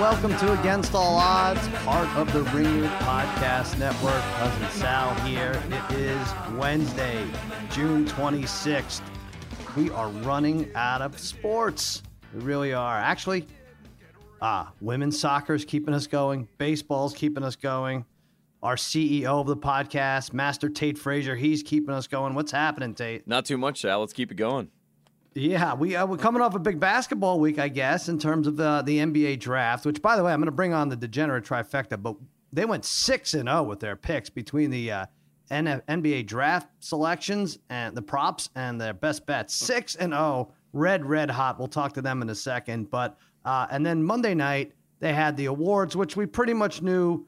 welcome to Against All Odds, part of the Ringer Podcast Network. Cousin Sal here. It is Wednesday, June 26th. We are running out of sports. We really are. Actually, ah, women's soccer is keeping us going. Baseball's keeping us going. Our CEO of the podcast, Master Tate Frazier, he's keeping us going. What's happening, Tate? Not too much, Sal. Let's keep it going. Yeah, we uh, we're coming off a big basketball week, I guess, in terms of the the NBA draft. Which, by the way, I'm going to bring on the degenerate trifecta. But they went six and zero with their picks between the uh, NBA draft selections and the props and their best bets. Six and zero, red red hot. We'll talk to them in a second. But uh, and then Monday night they had the awards, which we pretty much knew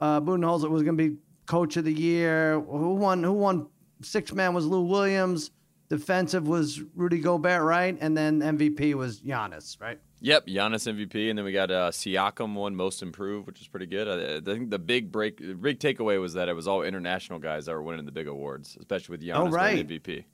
uh, Budenholzer was going to be coach of the year. Who won? Who won? Six man was Lou Williams. Defensive was Rudy Gobert, right? And then MVP was Giannis, right? Yep, Giannis MVP, and then we got uh, Siakam won Most Improved, which is pretty good. I, I think the big break, the big takeaway was that it was all international guys that were winning the big awards, especially with Giannis oh, right. MVP.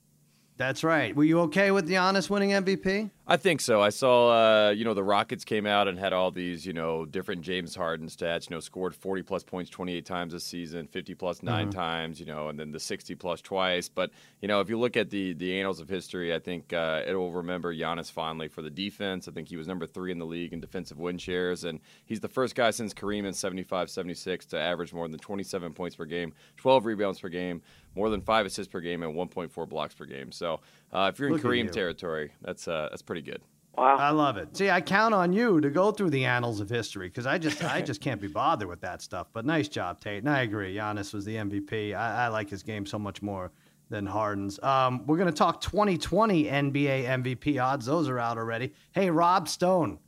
That's right. Were you okay with Giannis winning MVP? I think so. I saw, uh, you know, the Rockets came out and had all these, you know, different James Harden stats. You know, scored 40 plus points 28 times this season, 50 plus 9 mm-hmm. times. You know, and then the 60 plus twice. But you know, if you look at the the annals of history, I think uh, it will remember Giannis fondly for the defense. I think he was number three in the league in defensive win shares, and he's the first guy since Kareem in 75-76 to average more than 27 points per game, 12 rebounds per game more than five assists per game and 1.4 blocks per game. So uh, if you're in Look Kareem territory, that's uh, that's pretty good. Wow, I love it. See, I count on you to go through the annals of history because I just I just can't be bothered with that stuff. But nice job, Tate. And I agree. Giannis was the MVP. I, I like his game so much more than Harden's. Um, we're going to talk 2020 NBA MVP odds. Those are out already. Hey, Rob Stone,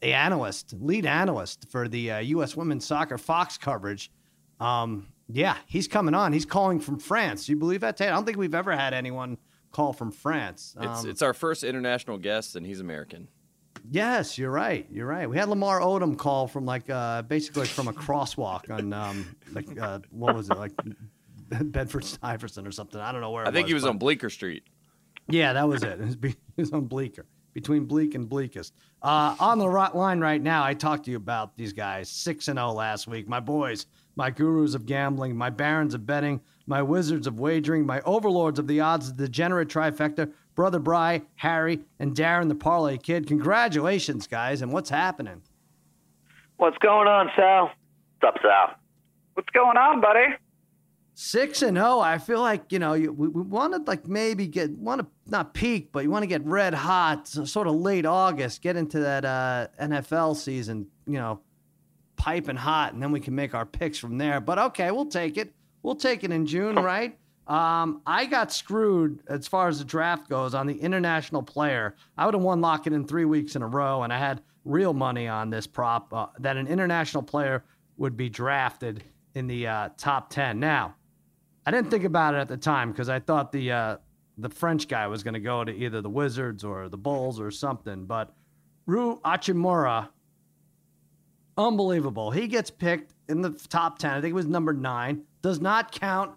the analyst, lead analyst for the uh, U.S. Women's Soccer Fox coverage. Um, yeah, he's coming on. He's calling from France. Do you believe that, Tate? I don't think we've ever had anyone call from France. Um, it's, it's our first international guest, and he's American. Yes, you're right. You're right. We had Lamar Odom call from like uh, basically like from a crosswalk on um, like uh, what was it like Bedford Stuyvesant or something. I don't know where. I think was, he was on Bleecker Street. Yeah, that was it. It was on Bleecker between bleak and bleakest. Uh, on the rot line right now, I talked to you about these guys six and zero oh last week. My boys my gurus of gambling, my barons of betting, my wizards of wagering, my overlords of the odds, the degenerate trifecta, Brother Bry, Harry, and Darren the Parlay Kid. Congratulations, guys, and what's happening? What's going on, Sal? What's up, Sal? What's going on, buddy? Six and zero. Oh, I feel like you know you, we, we want to like maybe get want to not peak, but you want to get red hot, so sort of late August, get into that uh, NFL season. You know, piping hot, and then we can make our picks from there. But okay, we'll take it. We'll take it in June, right? Um, I got screwed as far as the draft goes on the international player. I would have won lock it in three weeks in a row, and I had real money on this prop uh, that an international player would be drafted in the uh, top 10. Now, I didn't think about it at the time because I thought the uh, the French guy was going to go to either the Wizards or the Bulls or something. But Rui Hachimura Unbelievable. He gets picked in the top 10. I think it was number nine. Does not count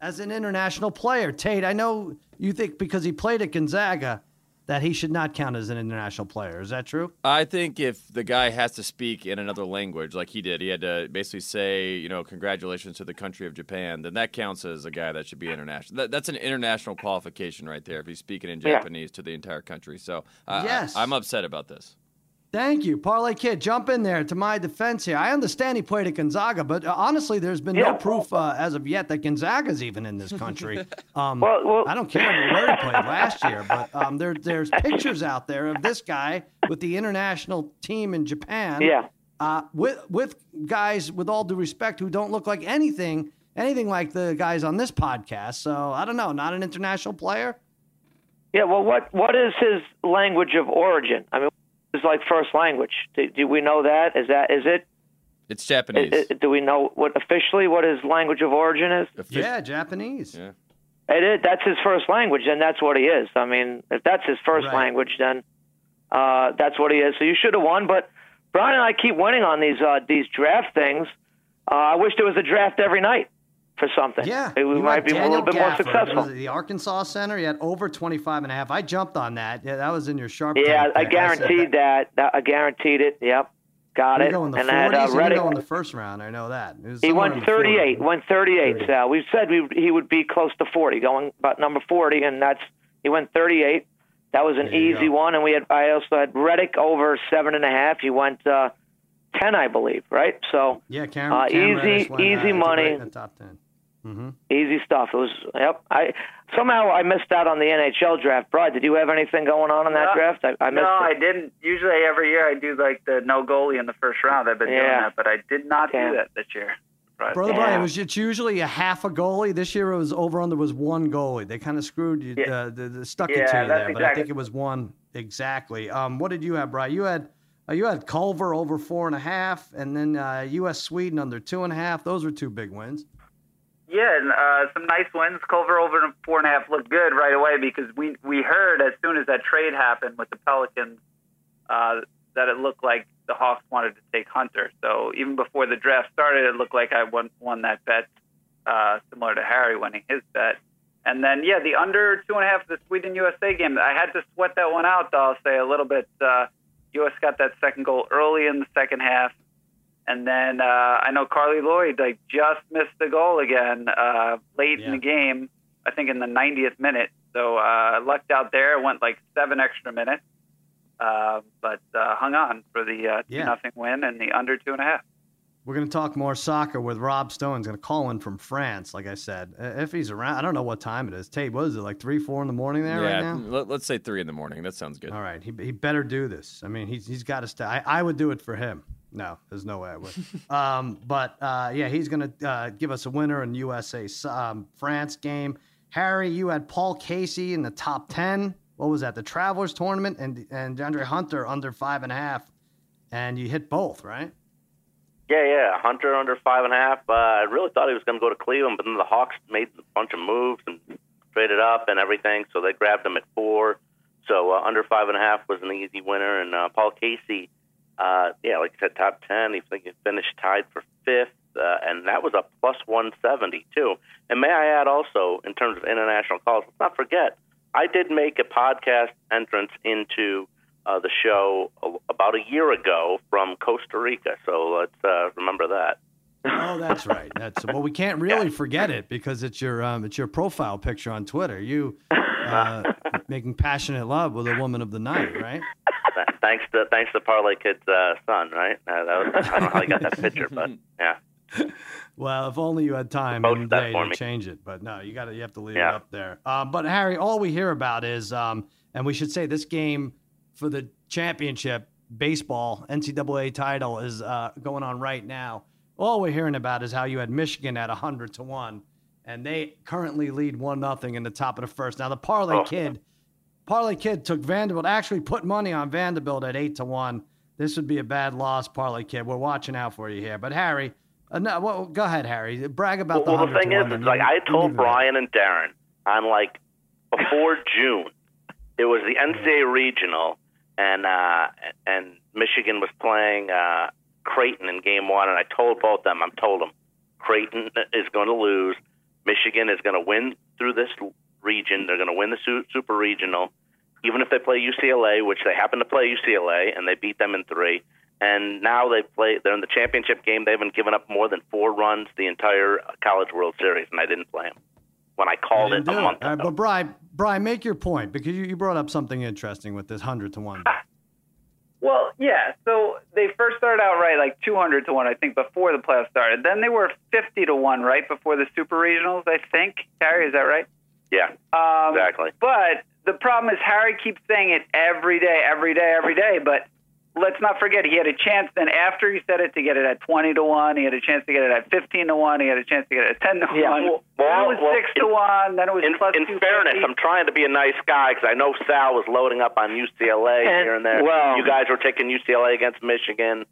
as an international player. Tate, I know you think because he played at Gonzaga that he should not count as an international player. Is that true? I think if the guy has to speak in another language like he did, he had to basically say, you know, congratulations to the country of Japan, then that counts as a guy that should be international. That, that's an international qualification right there if he's speaking in Japanese yeah. to the entire country. So uh, yes. I, I'm upset about this. Thank you, Parlay Kid. Jump in there to my defense here. I understand he played at Gonzaga, but uh, honestly, there's been yeah. no proof uh, as of yet that Gonzaga's even in this country. Um, well, well, I don't care where he played last year, but um, there, there's pictures out there of this guy with the international team in Japan. Yeah. Uh, with with guys, with all due respect, who don't look like anything anything like the guys on this podcast. So I don't know. Not an international player. Yeah. Well, what what is his language of origin? I mean is like first language. Do, do, we know that? Is that is it? It's Japanese. Is, do we know what officially what his language of origin is? yeah, Japanese. Yeah. It is. That's his first language, and that's what he is. I mean, if that's his first right. language, then uh, that's what he is. So you should have won. But Brian and I keep winning on these uh, these draft things. Uh, I wish there was a draft every night for something. Yeah. We might be Daniel a little bit Gafford. more successful. The Arkansas Center, he had over 25 and a half. I jumped on that. Yeah, that was in your sharp. Yeah, I guaranteed I that. that. I guaranteed it. Yep. got it. Go in the and 40s, I had uh, he Reddish. go in the first round. I know that. He went in the 40s. 38. Went 38. 38. Sal. We said we, he would be close to 40, going about number 40, and that's he went 38. That was an There easy one, and we had I also had Reddish over seven and a half. He went uh, 10, I believe, right? So Yeah, Cam, Uh, Cam easy- easy uh, money. right top 10. Mm-hmm. easy stuff. It was yep. I somehow I missed out on the NHL draft. Brad, did you have anything going on in that No. draft? I, I missed no, it. I didn't. Usually every year I do like the no goalie in the first round. I've been doing that, but I did not Damn. do that this year. Right. Brother Yeah. Brian, it was it's usually a half a goalie. This year it was over under was one goalie. They kind of screwed you, Yeah. uh, the, the stuck it to you that's there, but I think it was one exactly. Um, what did you have, Brian? You had uh, you had Culver over four and a half, and then uh, U.S. Sweden under two and a half. Those were two big wins. Yeah, and uh, some nice wins. Culver over four and a half looked good right away because we we heard as soon as that trade happened with the Pelicans uh, that it looked like the Hawks wanted to take Hunter. So even before the draft started, it looked like I won won that bet, uh, similar to Harry winning his bet. And then yeah, the under two and a half of the Sweden USA game. I had to sweat that one out. Though, I'll say a little bit. Uh, U.S. got that second goal early in the second half. And then uh, I know Carli Lloyd like just missed the goal again uh, late in the game. I think in the 90th minute. So uh, lucked out there. Went like seven extra minutes, uh, but uh, hung on for the uh, two Yeah. nothing win and the under two and a half. We're going to talk more soccer with Rob Stone. He's going to call in from France, like I said. Uh, If he's around, I don't know what time it is. Tate, what is it, like 3, 4 in the morning there yeah, right now? Let, let's say three in the morning. That sounds good. All right, he, he better do this. I mean, he's he's got to stay. I, I would do it for him. No, there's no way I would. um, but uh, yeah, he's gonna uh, give us a winner in USA um, France game. Harry, you had Paul Casey in the top ten. What was that? The Travelers tournament and and DeAndre Hunter under five and a half, and you hit both, right? Yeah, yeah. Hunter under five and a half. Uh, I really thought he was going to go to Cleveland, but then the Hawks made a bunch of moves and traded up and everything, so they grabbed him at four. So uh, under five and a half was an easy winner. And uh, Paul Casey, uh, yeah, like I said, top ten. He finished tied for fifth, uh, and that was a plus one seventy too. And may I add also, in terms of international calls, let's not forget, I did make a podcast entrance into uh, the show about a year ago from Costa Rica. So let's uh, remember that. Oh, that's right. That's well, we can't really forget it because it's your um, it's your profile picture on Twitter. You uh, making passionate love with a woman of the night, right? Th- thanks to thanks to Parlay Kid's uh, son, right? Uh, that was, I don't know how you got that picture, but yeah. Well, if only you had time Post in the day to me. change it, but no, you got to you have to leave it up there. Um, but Harry, all we hear about is, um, and we should say this game for the championship baseball NCAA title is uh, going on right now. All we're hearing about is how you had Michigan at hundred to one, and they currently lead one nothing in the top of the first. Now the parlay Oh. kid, parlay kid took Vanderbilt. Actually, put money on Vanderbilt at eight to one. This would be a bad loss, parlay kid. We're watching out for you here. But Harry, uh, no, well, go ahead, Harry. Brag about Well, the well, the thing is, it's like I told Brian and Darren on like before June, it was the NCAA regional, and uh, and Michigan was playing uh, Creighton in game one, and I told both them, I'm told them Creighton is going to lose, Michigan is going to win through this region, they're going to win the su- super regional, even if they play UCLA, which they happen to play UCLA, and they beat them in three. And now they play. They're in the championship game. They haven't given up more than four runs the entire College World Series, and I didn't play them when I called it a month All right, ago. but Brian, Brian, make your point because you, you brought up something interesting with this hundred to one. Well, yeah. So they first started out right, like 200 to one, I think, before the playoffs started. Then they were 50 to one, right before the super regionals, I think. Harry, is that right? yeah, Um, exactly. But the problem is Harry keeps saying it every day, every day, every day. But let's not forget he had a chance. Then after he said it to get it at 20 to one, he had a chance to get it at 15 to one. He had a chance to get it at 10 to Yeah, one. well- then it was well, six to one. Then it was In, plus in fairness, I'm trying to be a nice guy because I know Sal was loading up on UCLA And- here and there. well- you guys were taking UCLA against Michigan,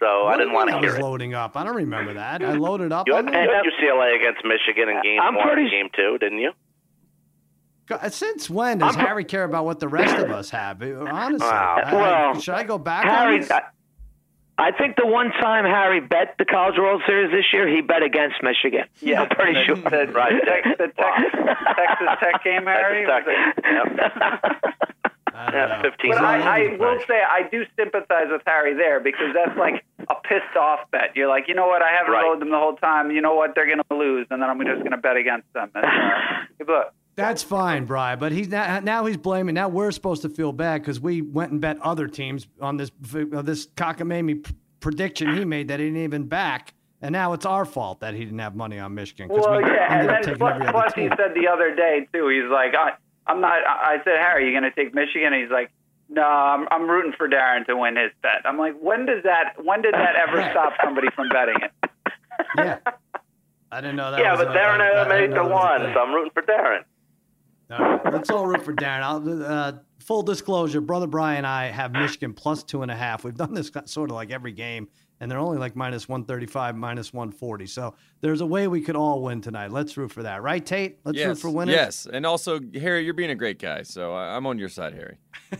so What I didn't want mean to I hear was it. loading up. I don't remember that. I loaded up You had, that. you had UCLA against Michigan in game I'm one pretty and game two, didn't you? God, Since when does I'm- Harry care about what the rest of us have? Honestly, Wow. I- I- should I go back? Harry, this? I, I think the one time Harry bet the College World Series this year, he bet against Michigan. Yeah, I'm pretty sure. The, Right. Tex, the Tex, Texas Tech game, Harry. Tech. Yep. Yeah, 15 But I, I will say I do sympathize with Harry there because that's like a pissed off bet. You're like, you know what? I haven't Right. rode them the whole time. You know what? They're going to lose, and then I'm just going to bet against them. And, uh, but That's fine, Bry. But he's now, now he's blaming. Now we're supposed to feel bad because we went and bet other teams on this uh, this cockamamie p- prediction he made that he didn't even back, and now it's our fault that he didn't have money on Michigan. well, we yeah, and then taking plus, every other plus he said the other day too. He's like, I, I'm not. I I said, Harry, you going to take Michigan? And he's like, No, I'm, I'm rooting for Darren to win his bet. I'm like, when does that? When did that ever stop somebody from betting it? yeah, I didn't know that. yeah, was but Darren I- I made didn't the that was a one, so I'm rooting for Darren. All right, let's all root for Darren. I'll, uh, full disclosure, brother Brian and I have Michigan plus two and a half. We've done this sort of like every game, and they're only like minus 135, minus 140. So there's a way we could all win tonight. Let's root for that. Right, Tate? Let's root for winners. yes, and also Harry, you're being a great guy, so I- I'm on your side, Harry.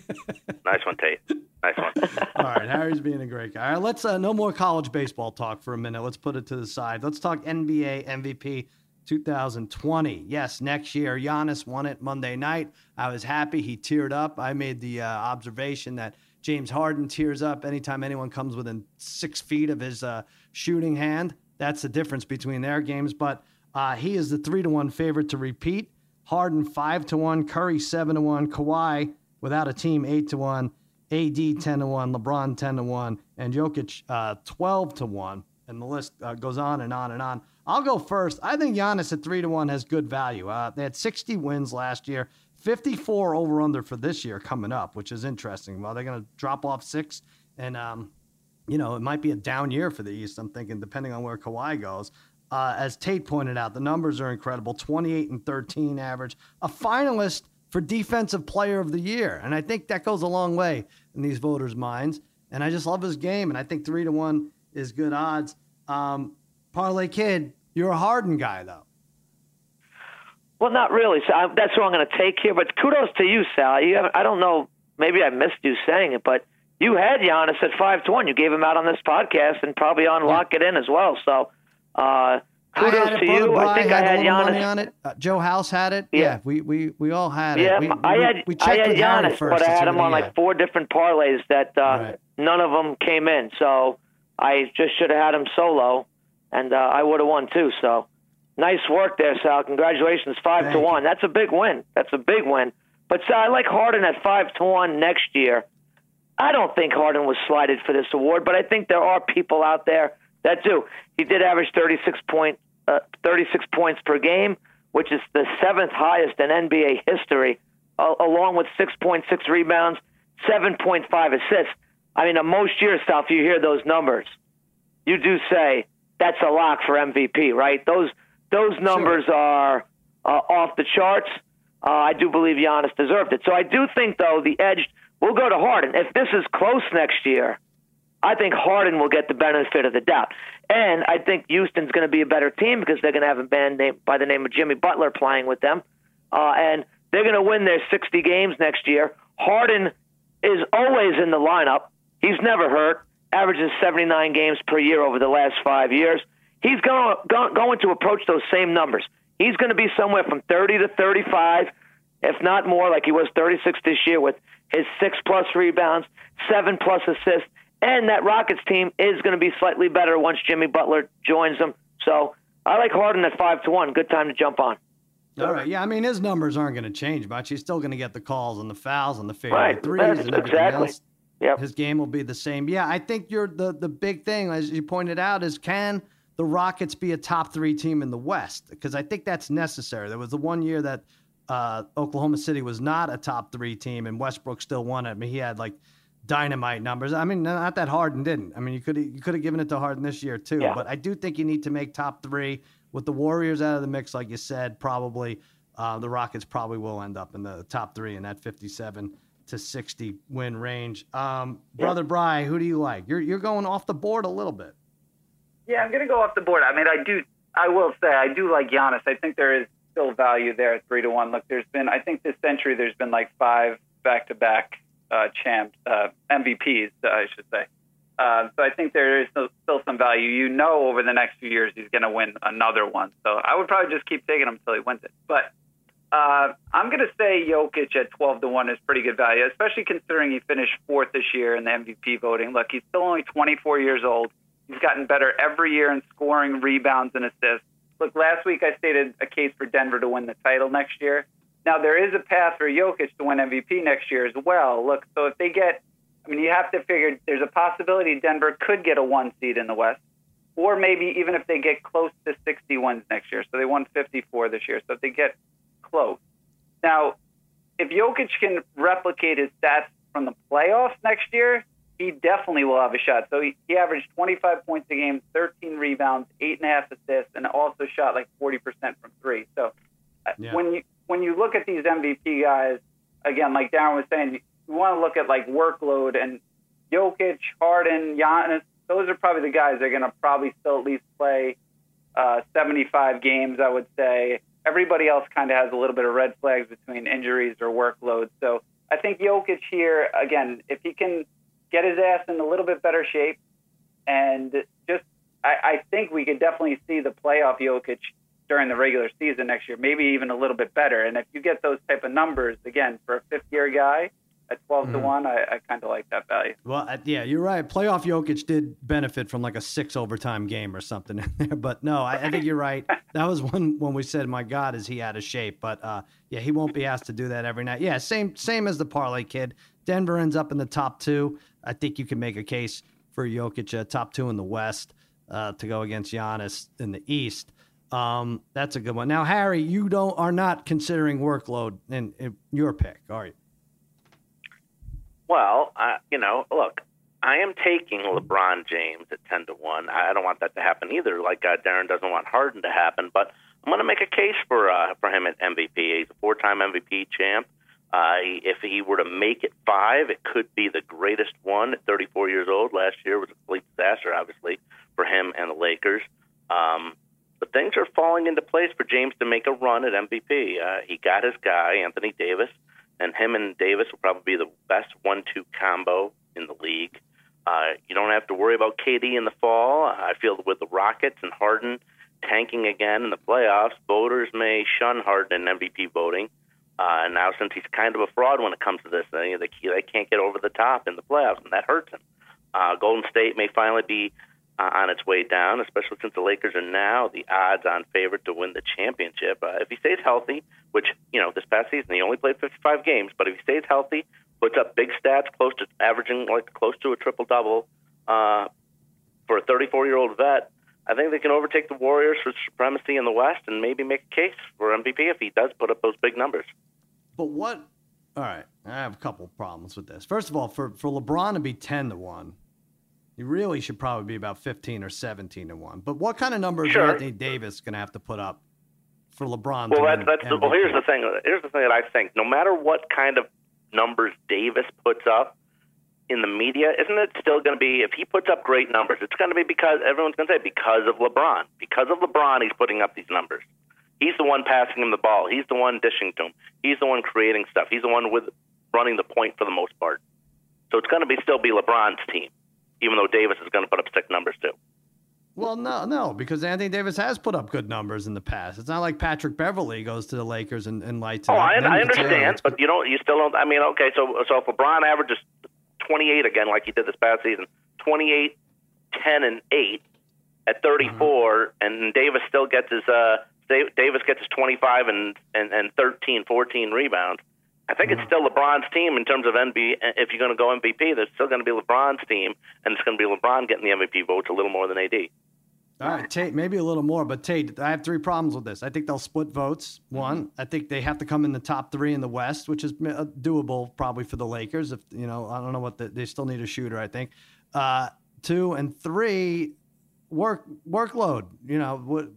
Nice one, Tate. Nice one. All right, Harry's being a great guy. All right, let's uh, no more college baseball talk for a minute. Let's put it to the side. Let's talk NBA MVP 2020. Yes, next year. Giannis won it Monday night. I was happy. He teared up. I made the uh, observation that James Harden tears up anytime anyone comes within six feet of his uh, shooting hand. That's the difference between their games. But uh, he is the three to one favorite to repeat. Harden five to one, Curry seven to one, Kawhi without a team eight to one, AD ten to one, LeBron ten to one, and Jokic uh, twelve to one, and the list uh, goes on and on and on. I'll go first. I think Giannis at three to one has good value. Uh, they had sixty wins last year, fifty-four over under for this year coming up, which is interesting. Well, they're going to drop off six, and um, you know, it might be a down year for the East. I'm thinking, depending on where Kawhi goes. Uh, as Tate pointed out, the numbers are incredible 28 and 13 average, a finalist for Defensive Player of the Year. And I think that goes a long way in these voters' minds. And I just love his game. And I think three to one is good odds. Um, Parlay Kid, you're a Harden guy, though. Well, not really. So I, that's what I'm going to take here. But kudos to you, Sal. You I don't know. Maybe I missed you saying it, but you had Giannis at five to one. You gave him out on this podcast and probably on Lock It In as well. So uh, kudos I had to you. I think I had, had little money Giannis. on it. Uh, Joe House had it. Yeah, Yeah. we, we, we all had Yeah, it. We, I had we I checked had with Giannis, first but I had him on like four different parlays that uh, Right. none of them came in. So I just should have had him solo, and uh, I would have won too. So nice work there, Sal. Congratulations, five Thank to one. That's a big win. That's a big win. But Sal, I like Harden at five to one next year. I don't think Harden was slighted for this award, but I think there are people out there that do. He did average 36 point, uh, 36 points per game, which is the seventh highest in NBA history, uh, along with 6.6 rebounds, 7.5 assists. I mean, uh, most years, Sal, if you hear those numbers, you do say that's a lock for MVP, right? Those those numbers are uh, off the charts. Uh, I do believe Giannis deserved it. So I do think, though, the edge will go to Harden. If this is close next year, I think Harden will get the benefit of the doubt. And I think Houston's going to be a better team because they're going to have a band name by the name of Jimmy Butler playing with them. Uh, and they're going to win their 60 games next year. Harden is always in the lineup. He's never hurt, averages 79 games per year over the last five years. He's going, go, going to approach those same numbers. He's going to be somewhere from 30 to 35, if not more, like he was 36 this year with his six plus rebounds, seven plus assists. And that Rockets team is going to be slightly better once Jimmy Butler joins them. So I like Harden at 5 to 1. Good time to jump on. All right. Yeah, I mean his numbers aren't going to change much. He's still going to get the calls and the fouls and the fadeaway Right. threes That's- and everything exactly. else. Yep. His game will be the same. Yeah, I think you're the the big thing, as you pointed out, is can the Rockets be a top three team in the West? Because I think that's necessary. There was the one year that uh, Oklahoma City was not a top three team, and Westbrook still won it. I mean, he had like dynamite numbers. I mean, not that Harden didn't. I mean, you could you could have given it to Harden this year too. Yeah. But I do think you need to make top three with the Warriors out of the mix, like you said. Probably uh, the Rockets probably will end up in the top three in that 57 to 60 win range. Um, Brother Bry, who do you like? You're you're going off the board a little bit. Yeah, I'm going to go off the board. I mean, I do. I will say I do like Giannis. I think there is still value there at three to one. Look, there's been. I think this century there's been like five back-to-back uh, champs, uh, MVPs, uh, I should say. Uh, so I think there is still, still some value. You know, over the next few years he's going to win another one. So I would probably just keep taking him until he wins it. But Uh, I'm going to say Jokic at 12 to 1 is pretty good value, especially considering he finished fourth this year in the MVP voting. Look, he's still only 24 years old. He's gotten better every year in scoring, rebounds, and assists. Look, last week I stated a case for Denver to win the title next year. Now, there is a path for Jokic to win MVP next year as well. Look, so if they get, I mean, you have to figure there's a possibility Denver could get a one seed in the West, or maybe even if they get close to 60 wins next year. So they won 54 this year. So if they get close. Now, if Jokic can replicate his stats from the playoffs next year, he definitely will have a shot. So he, he averaged 25 points a game, 13 rebounds, eight and a half assists, and also shot like 40% from three. So uh, yeah. when you when you look at these MVP guys, again, like Darren was saying, you want to look at like workload and Jokic, Harden, Giannis. Those are probably the guys that are going to probably still at least play uh, 75 games, I would say everybody else kind of has a little bit of red flags between injuries or workload. So I think Jokic here, again, if he can get his ass in a little bit better shape and just, I, I think we could definitely see the playoff Jokic during the regular season next year, maybe even a little bit better. And if you get those type of numbers, again, for a fifth year guy, at 12 mm-hmm. to 1, I, I kind of like that value. Well, yeah, you're right. Playoff Jokic did benefit from like a six overtime game or something in there. But no, I, I think you're right. that was one when we said, my God, is he out of shape? But uh, yeah, he won't be asked to do that every night. Yeah, same, same as the parlay kid. Denver ends up in the top two. I think you can make a case for Jokic, uh, top two in the West, uh, to go against Giannis in the East. Um, that's a good one. Now, Harry, you don't are not considering workload in, in your pick, are you? Well, uh, you know, look, I am taking LeBron James at ten to one. I don't want that to happen either. Like uh, Darren doesn't want Harden to happen, but I'm going to make a case for uh, for him at MVP. He's a four-time MVP champ. Uh, if he were to make it five, it could be the greatest one at 34 years old. Last year was a complete disaster, obviously, for him and the Lakers. Um, but things are falling into place for James to make a run at MVP. Uh, he got his guy, Anthony Davis and him and Davis will probably be the best one-two combo in the league. Uh, you don't have to worry about KD in the fall. I feel with the Rockets and Harden tanking again in the playoffs, voters may shun Harden in MVP voting. Uh, now, since he's kind of a fraud when it comes to this, they, they can't get over the top in the playoffs, and that hurts him. Uh, Golden State may finally be uh, on its way down, especially since the Lakers are now the odds-on favorite to win the championship. Uh, if he stays healthy, which you know this past season he only played 55 games, but if he stays healthy, puts up big stats, close to averaging like close to a triple double uh, for a 34-year-old vet. I think they can overtake the Warriors for supremacy in the West and maybe make a case for MVP if he does put up those big numbers. But what? All right, I have a couple problems with this. First of all, for for LeBron to be 10 to one you really should probably be about 15 or 17 to 1. But what kind of numbers sure. Anthony Davis going to have to put up for LeBron? Well, that's, that's the, well, here's the thing. Here's the thing that I think. No matter what kind of numbers Davis puts up in the media, isn't it still going to be, if he puts up great numbers, it's going to be because, everyone's going to say, because of LeBron. Because of LeBron, he's putting up these numbers. He's the one passing him the ball. He's the one dishing to him. He's the one creating stuff. He's the one with running the point for the most part. So it's going to be still be LeBron's team even though Davis is going to put up stick numbers too. Well, no, no, because Anthony Davis has put up good numbers in the past. It's not like Patrick Beverley goes to the Lakers and, and lights. Oh, I, I understand, but you don't. You still don't. I mean, okay, so so if LeBron averages 28 again, like he did this past season, 28, 10, and eight at 34, mm-hmm. and Davis still gets his. Uh, Davis gets his 25 and, and and 13, 14 rebounds. I think it's still LeBron's team in terms of NBA. If you're going to go MVP, there's still going to be LeBron's team, and it's going to be LeBron getting the MVP votes a little more than AD. All right, Tate, maybe a little more, but Tate, I have three problems with this. I think they'll split votes. One, mm-hmm. I think they have to come in the top three in the West, which is uh, doable probably for the Lakers. If you know, I don't know what the, they still need a shooter. I think. Uh, two and three, work workload. You know, what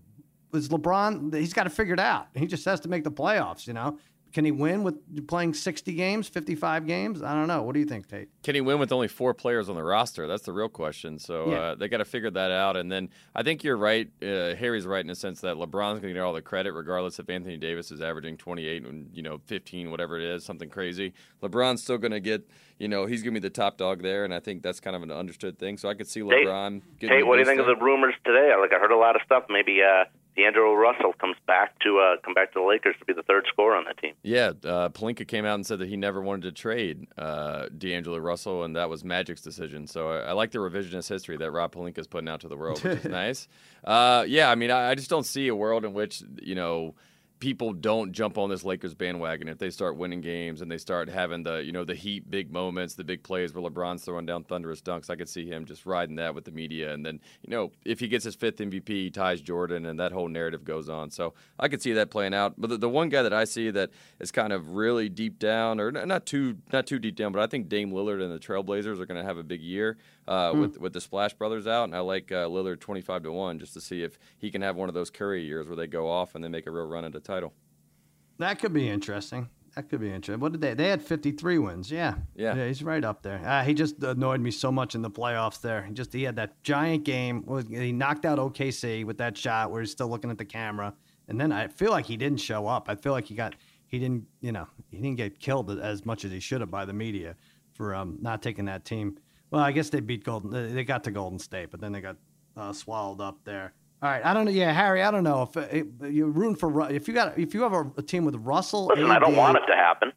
was LeBron? He's got to figure it out. He just has to make the playoffs. You know, can he win with playing 60 games, 55 games? I don't know. What do you think, Tate? Can he win with only four players on the roster? That's the real question. So yeah. uh, they got to figure that out. And then I think you're right. Uh, Harry's right in the sense that LeBron's going to get all the credit, regardless if Anthony Davis is averaging 28 and you know 15, whatever it is, something crazy. LeBron's still going to get. You know, he's going to be the top dog there, and I think that's kind of an understood thing. So I could see LeBron. Tate, Tate what do you think stuff. of the rumors today? Like I heard a lot of stuff. Maybe uh, D'Angelo Russell comes back to uh, come back to the Lakers to be the third scorer on that team. Yeah, uh, Pelinka came out and said that he never wanted to trade uh, D'Angelo Russell, and that was Magic's decision. So I, I like the revisionist history that Rob Pelinka is putting out to the world, which is nice. Uh, yeah, I mean, I, I just don't see a world in which you know people don't jump on this Lakers bandwagon if they start winning games and they start having the you know the heat big moments, the big plays where LeBron's throwing down thunderous dunks. I could see him just riding that with the media, and then you know if he gets his fifth MVP, he ties Jordan, and that whole narrative goes on. So I could see that playing out. But the, the one guy that I see that is kind of really deep down, or not too not too deep down, but I think Dame Lillard and the Trailblazers are going to have a big year uh, hmm. with with the Splash Brothers out, and I like uh, Lillard twenty five to one just to see if he can have one of those Curry years where they go off and they make a real run at the title. That could be interesting. That could be interesting. What did they? They had 53 wins. Yeah. Yeah. yeah he's right up there. Uh, he just annoyed me so much in the playoffs there. He just he had that giant game. He knocked out OKC with that shot where he's still looking at the camera. And then I feel like he didn't show up. I feel like he got he didn't you know he didn't get killed as much as he should have by the media for um, not taking that team well, I guess they beat Golden. They got to Golden State, but then they got uh, swallowed up there. All right, I don't know. Yeah, Harry, I don't know if, if you're rooting for if you got if you have a, a team with Russell. Listen, AD, I don't want it to happen.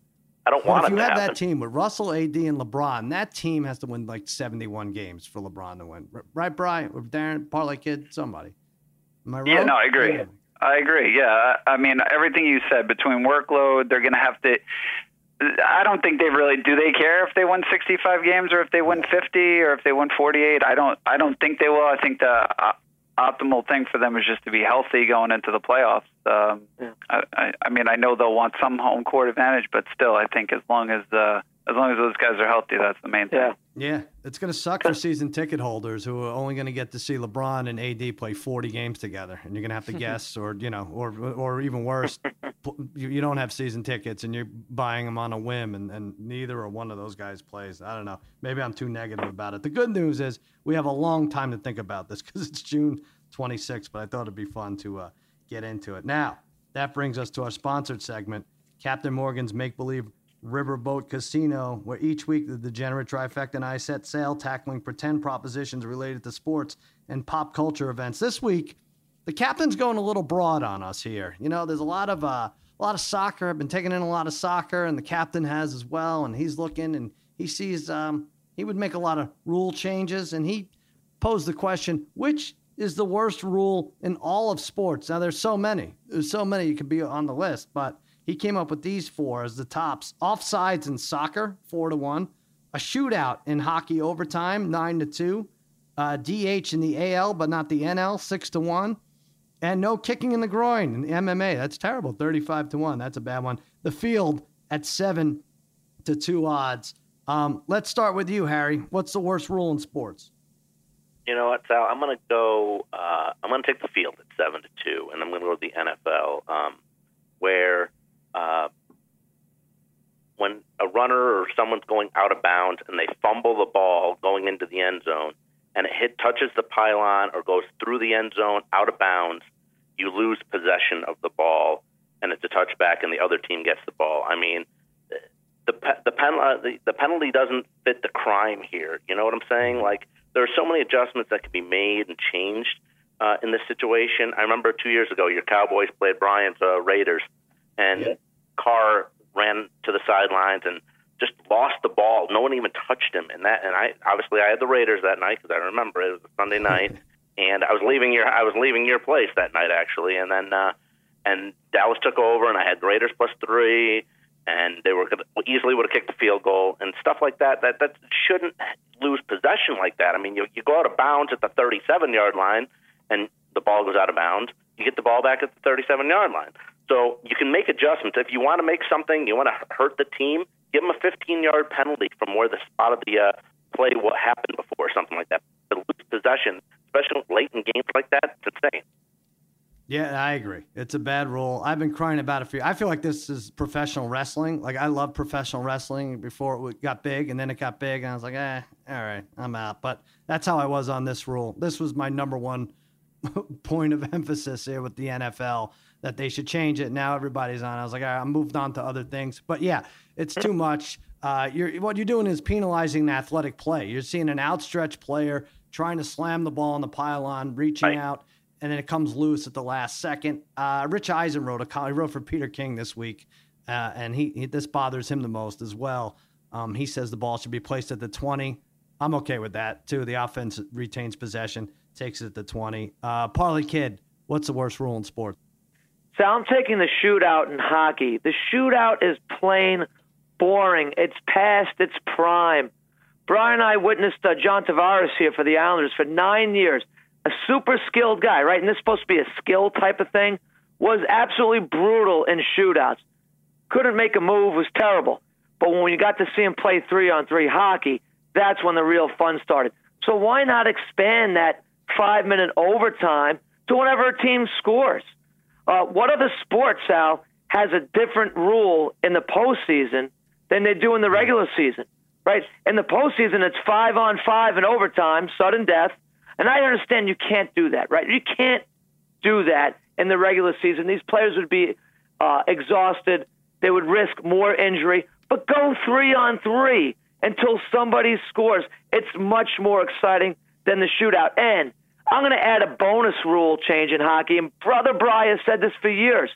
I don't want it. If you have that team with Russell, AD, and LeBron, that team has to win like 71 games for LeBron to win. Right, Brian? Or Darren, Parlay Kid, somebody. Am I right? Yeah, no, I agree. Yeah. I agree. Yeah, I mean everything you said between workload, they're going to have to. I don't think they really do. They care if they win 65 games or if they win 50 or if they win 48. I don't. I don't think they will. I think the uh, optimal thing for them is just to be healthy going into the playoffs. Um, yeah. I, I mean, I know they'll want some home court advantage, but still, I think as long as uh, as long as those guys are healthy, that's the main thing. Yeah, yeah. It's going to suck for season ticket holders who are only going to get to see LeBron and AD play 40 games together, and you're going to have to guess, or you know, or or even worse, you don't have season tickets and you're buying them on a whim, and, and neither or one of those guys plays. I don't know. Maybe I'm too negative about it. The good news is we have a long time to think about this because it's June 26th, but I thought it'd be fun to uh, get into it. Now that brings us to our sponsored segment, Captain Morgan's Make Believe Riverboat Casino, where each week the degenerate trifecta and I set sail tackling pretend propositions related to sports and pop culture events. This week, the captain's going a little broad on us here. You know, there's a lot of uh, a lot of soccer. I've been taking in a lot of soccer, and the captain has as well. And he's looking and he sees um, he would make a lot of rule changes, and he posed the question: which is the worst rule in all of sports? Now, there's so many. There's so many you could be on the list, but he came up with these four as the tops. Offsides in soccer, four to one. A shootout in hockey overtime, nine to two. Uh, DH in the AL, but not the NL, six to one. And no kicking in the groin in the MMA. That's terrible, 35 to one. That's a bad one. The field at seven to two odds. Um, let's start with you, Harry. What's the worst rule in sports? You know what, Sal? I'm going to go. Uh, I'm going to take the field at seven to two, and I'm going to go to the NFL, um, where uh, when a runner or someone's going out of bounds and they fumble the ball going into the end zone and it hit touches the pylon or goes through the end zone out of bounds, you lose possession of the ball and it's a touchback and the other team gets the ball. I mean, the the, pen, uh, the the penalty doesn't fit the crime here. You know what I'm saying? Like there are so many adjustments that can be made and changed uh, in this situation. I remember two years ago, your Cowboys played Bryant's uh, Raiders and yeah. Carr ran to the sidelines and just lost the ball. No one even touched him. And that, and I obviously I had the Raiders that night because I remember it was a Sunday night, and I was leaving your I was leaving your place that night actually, and then uh, and Dallas took over, and I had the Raiders plus three, and they were gonna, easily would have kicked the field goal and stuff like that. That that shouldn't lose possession like that. I mean, you you go out of bounds at the 37 yard line, and the ball goes out of bounds. You get the ball back at the 37 yard line. So you can make adjustments. If you want to make something, you want to hurt the team, give them a 15 yard penalty from where the spot of the uh, play what happened before, something like that. To lose possession, especially late in games like that, it's insane. Yeah, I agree. It's a bad rule. I've been crying about it for. I feel like this is professional wrestling. Like I love professional wrestling before it got big, and then it got big, and I was like, eh, all right, I'm out. But that's how I was on this rule. This was my number one point of emphasis here with the NFL that they should change it. Now everybody's on. I was like, all right, I moved on to other things. But yeah, it's too much. Uh, you're, what you're doing is penalizing the athletic play. You're seeing an outstretched player trying to slam the ball on the pylon, reaching right. out. and then it comes loose at the last second. Uh, Rich Eisen wrote a column. He wrote for Peter King this week, uh, and he, he, this bothers him the most as well. Um, he says the ball should be placed at the 20. I'm okay with that too. The offense retains possession, takes it to 20. Uh, Parlay Kid, what's the worst rule in sports? So I'm taking the shootout in hockey. The shootout is plain boring. It's past its prime. Brian and I witnessed uh, John Tavares here for the Islanders for nine years. A super skilled guy, right? And this is supposed to be a skill type of thing. Was absolutely brutal in shootouts. Couldn't make a move. Was terrible. But when you got to see him play three on three hockey, that's when the real fun started. So why not expand that five minute overtime to whenever a team scores? Uh, what other sport, Sal, has a different rule in the postseason than they do in the regular season? Right? In the postseason, it's five on five in overtime, sudden death. And I understand you can't do that, right? You can't do that in the regular season. These players would be uh, exhausted. They would risk more injury. But go three on three until somebody scores. It's much more exciting than the shootout. And I'm going to add a bonus rule change in hockey. And Brother Brian has said this for years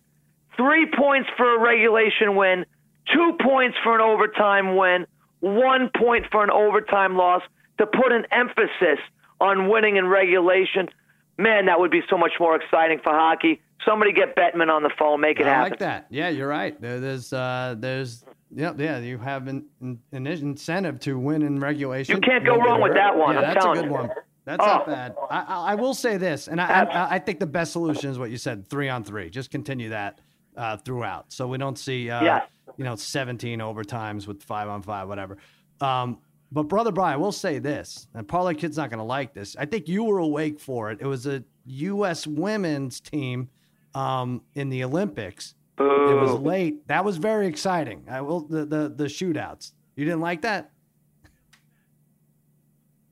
three points for a regulation win, two points for an overtime win, one point for an overtime loss to put an emphasis on winning in regulation. Man, that would be so much more exciting for hockey. Somebody get Bettman on the phone, make it I happen. I like that. Yeah, you're right. There, there's, uh, there's, yeah, yeah. You have an, an, incentive to win in regulation. You can't go wrong with that one. Yeah, I'm that's a good you. one. That's Oh. not bad. I, I, I will say this, and I, I, I think the best solution is what you said: three on three. Just continue that uh, throughout, so we don't see, uh, Yes. you know, 17 overtimes with five on five, whatever. Um, but brother Brian, I will say this, and Parlay Kid's not going to like this. I think you were awake for it. It was a U.S. women's team um, in the Olympics. It was late. That was very exciting. I will the the, the shootouts. You didn't like that?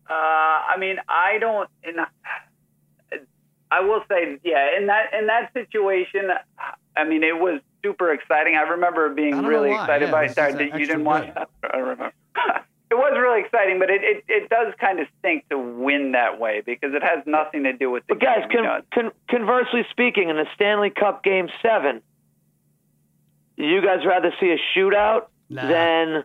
Uh, I mean, I don't. In, I will say, yeah, in that in that situation, I mean, it was super exciting. I remember being don't really why. excited Yeah, by it. Sorry, that you didn't watch that. I remember. It was really exciting, but it, it, it does kind of stink to win that way because it has nothing to do with the But guys, game. con- con- conversely speaking, in the Stanley Cup Game Seven, you guys rather see a shootout Nah. than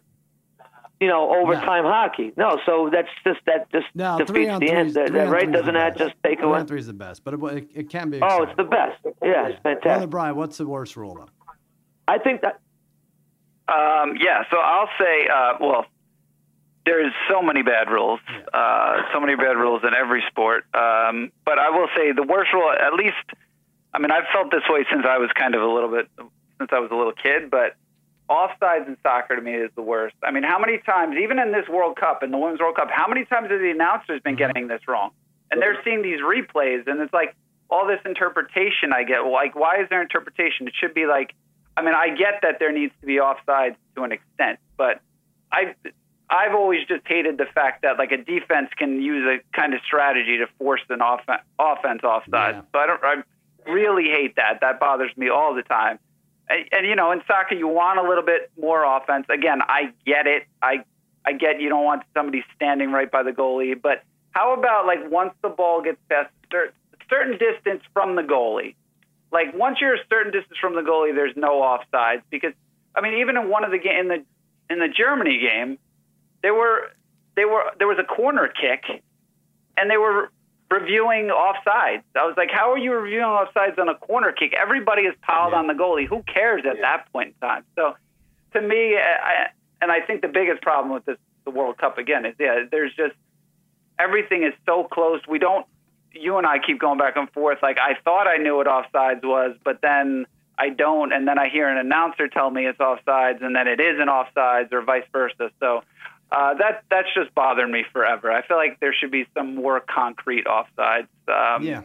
you know overtime hockey? No, so that's just that just No, three defeats on the three. end. is- That, three that right? three is the Doesn't that best. just take Three away? on three is the best, but it, it, it can be. Oh, it's the best. Yeah, it's Brother fantastic. Brian, what's the worst rule though? I think that Um, yeah, so I'll say, uh, well, there's so many bad rules, uh, so many bad rules in every sport. Um, but I will say the worst rule, at least, I mean, I've felt this way since I was kind of a little bit, since I was a little kid, but offsides in soccer to me is the worst. I mean, how many times, even in this World Cup, in the Women's World Cup, how many times have the announcers been getting this wrong? And they're seeing these replays, and it's like all this interpretation I get. Like, why is there interpretation? It should be like, I mean, I get that there needs to be offsides to an extent, but I, I've always just hated the fact that like a defense can use a kind of strategy to force an off- offense offside. Yeah. So I don't, I really hate that. That bothers me all the time. And, and you know, in soccer, you want a little bit more offense. Again, I get it. I, I get you don't want somebody standing right by the goalie, but how about like once the ball gets past a certain distance from the goalie? like once you're a certain distance from the goalie, there's no offsides because I mean even in one of the game in the in the Germany game, they were they were there was a corner kick, and they were reviewing offsides. I was like, how are you reviewing offsides on a corner kick? Everybody is piled on the goalie. Who cares at that point in time? So to me, I, and I think the biggest problem with this the World Cup again is yeah, there's just everything is so close. We don't. You and I keep going back and forth. Like I thought I knew what offsides was, but then I don't, and then I hear an announcer tell me it's offsides, and then it isn't offsides, or vice versa. So uh, that that's just bothered me forever. I feel like there should be some more concrete offsides. Um, Yeah.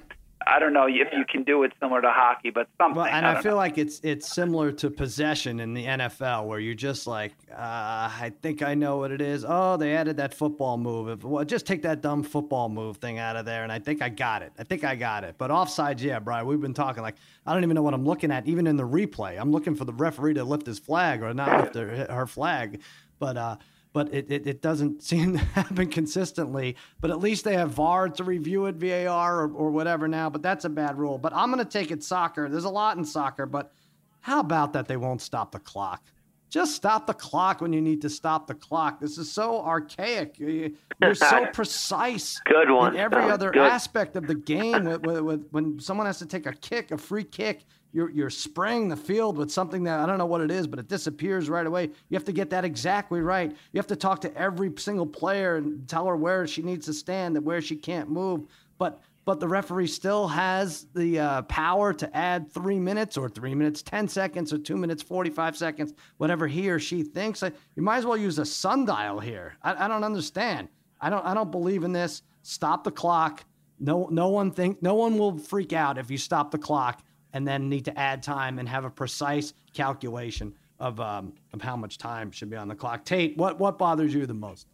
I don't know if you can do it similar to hockey, but something. Well, and I, I, feel know. like it's it's similar to possession in the NFL, where you're just like, uh, I think I know what it is. Oh, they added that football move. If, well, just take that dumb football move thing out of there, and I think I got it. I think I got it. But offsides, yeah, Brian, we've been talking like I don't even know what I'm looking at, even in the replay. I'm looking for the referee to lift his flag or not lift her, her flag. But uh, but it, it, it, doesn't seem to happen consistently. But at least they have VAR to review it, VAR or, or whatever now. But that's a bad rule. But I'm going to take it soccer. There's a lot in soccer, but how about that they won't stop the clock? Just stop the clock when you need to stop the clock. This is so archaic. You're so precise. Good one. In every other Good. aspect of the game, with, with, with, when someone has to take a kick, a free kick, you're you're spraying the field with something that I don't know what it is, but it disappears right away. You have to get that exactly right. You have to talk to every single player and tell her where she needs to stand and where she can't move. But but the referee still has the uh, power to add three minutes or three minutes, 10 seconds or two minutes, 45 seconds, whatever he or she thinks. You might as well use a sundial here. I, I don't understand. I don't, I don't believe in this. Stop the clock. No, no one think, no one will freak out if you stop the clock and then need to add time and have a precise calculation of, um, of how much time should be on the clock. Tate, what, what bothers you the most?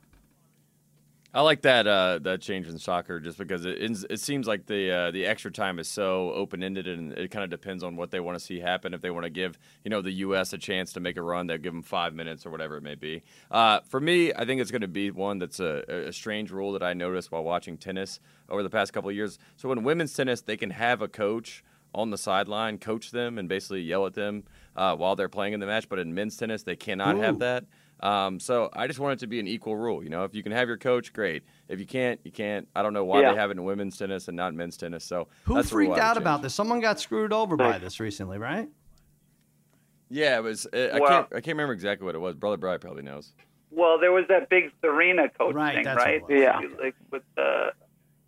I like that uh, that change in soccer just because it it seems like the uh, the extra time is so open ended and it kind of depends on what they want to see happen. If they want to give you know the U.S. a chance to make a run, they'll give them five minutes or whatever it may be. Uh, for me, I think it's going to be one that's a, a, strange rule that I noticed while watching tennis over the past couple of years. So in women's tennis, they can have a coach on the sideline coach them and basically yell at them uh, while they're playing in the match, but in men's tennis, they cannot Ooh. have that. Um, so I just want it to be an equal rule. You know, if you can have your coach, great. If you can't, you can't. I don't know why yeah. they have it in women's tennis and not men's tennis. So who freaked out about this? Someone got screwed over by this recently, right? Yeah, it was. It, well, I can't. I can't remember exactly what it was. Brother Bry probably knows. Well, there was that big Serena coach right, thing, right? Yeah. Like with the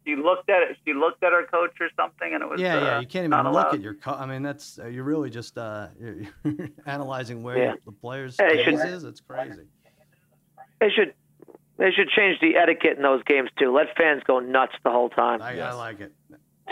she looked at it. She looked at her coach or something, and it was yeah, uh, yeah. You can't even look at your. Co- I mean, that's uh, you're really just uh, you're, you're analyzing where yeah. the player's yeah, should, is. It's crazy. They should they should change the etiquette in those games too. Let fans go nuts the whole time. I, yes. I like it.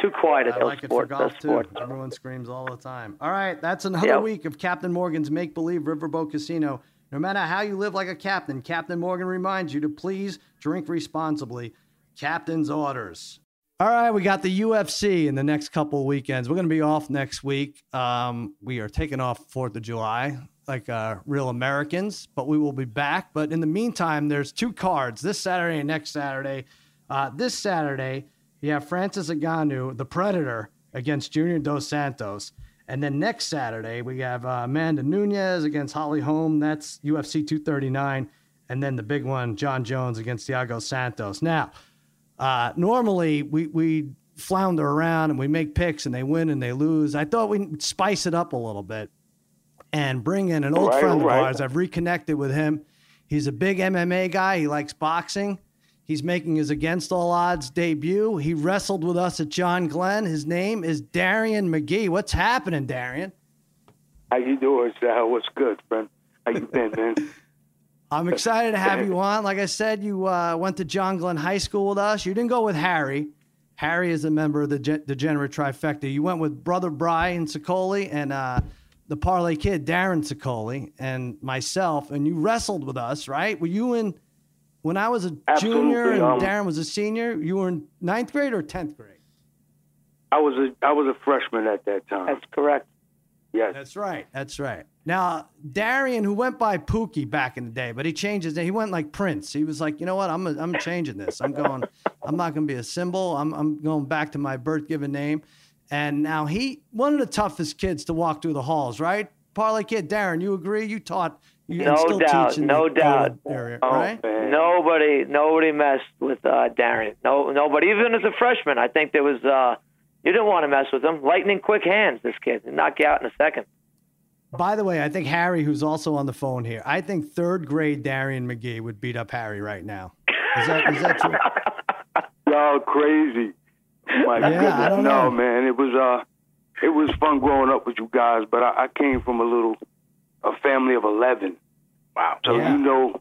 Too quiet at I those like sports. it for golf sport. too. Everyone screams all the time. All right, that's another yep. week of Captain Morgan's Make Believe Riverboat Casino. No matter how you live like a captain, Captain Morgan reminds you to please drink responsibly. Captain's orders. All right, we got the UFC in the next couple of weekends. We're going to be off next week. Um, we are taking off Fourth of July like uh, real Americans, but we will be back. But in the meantime, there's two cards this Saturday and next Saturday. Uh, this Saturday, you have Francis Ngannou, the Predator, against Junior Dos Santos. And then next Saturday, we have uh, Amanda Nunes against Holly Holm. That's UFC 239. And then the big one, Jon Jones against Thiago Santos. Now, uh, normally we, we flounder around and we make picks and they win and they lose. I thought we'd spice it up a little bit and bring in an old right, friend of right. ours. I've reconnected with him. He's a big MMA guy. He likes boxing. He's making his against all odds debut. He wrestled with us at John Glenn. His name is Darian McGee. What's happening, Darian? How you doing, Sal? What's good, friend? How you been, man? I'm excited to have you on. Like I said, you uh, went to John Glenn High School with us. You didn't go with Harry. Harry is a member of the Ge- Degenerate Trifecta. You went with Brother Brian Sicoli and uh, the Parlay Kid, Darren Sicoli, and myself, and you wrestled with us, right? Were you in when I was a Absolutely, junior and um, Darren was a senior? You were in ninth grade or tenth grade? I was a I was a freshman at that time. That's correct. Yes. That's right. That's right. Now, Darian, who went by Pookie back in the day, but he changed his name. He went like Prince. He was like, you know what? I'm I'm changing this. I'm going. I'm not going to be a symbol. I'm I'm going back to my birth given name. And now he, one of the toughest kids to walk through the halls, right? Parlay kid, Darren, you agree? You taught, you no still doubt, no doubt. area, oh, right? Man. Nobody, nobody messed with uh, Darren. No, nobody. Even as a freshman, I think there was. Uh, you didn't want to mess with him. Lightning quick hands. This kid, He'd knock you out in a second. By the way, I think Harry, who's also on the phone here, I think third grade Darian McGee would beat up Harry right now. Is that is that true? Y'all crazy. My Yeah, goodness. I don't no, know. man. It was uh it was fun growing up with you guys, but I, I came from a little a family of eleven. Wow. So Yeah. you know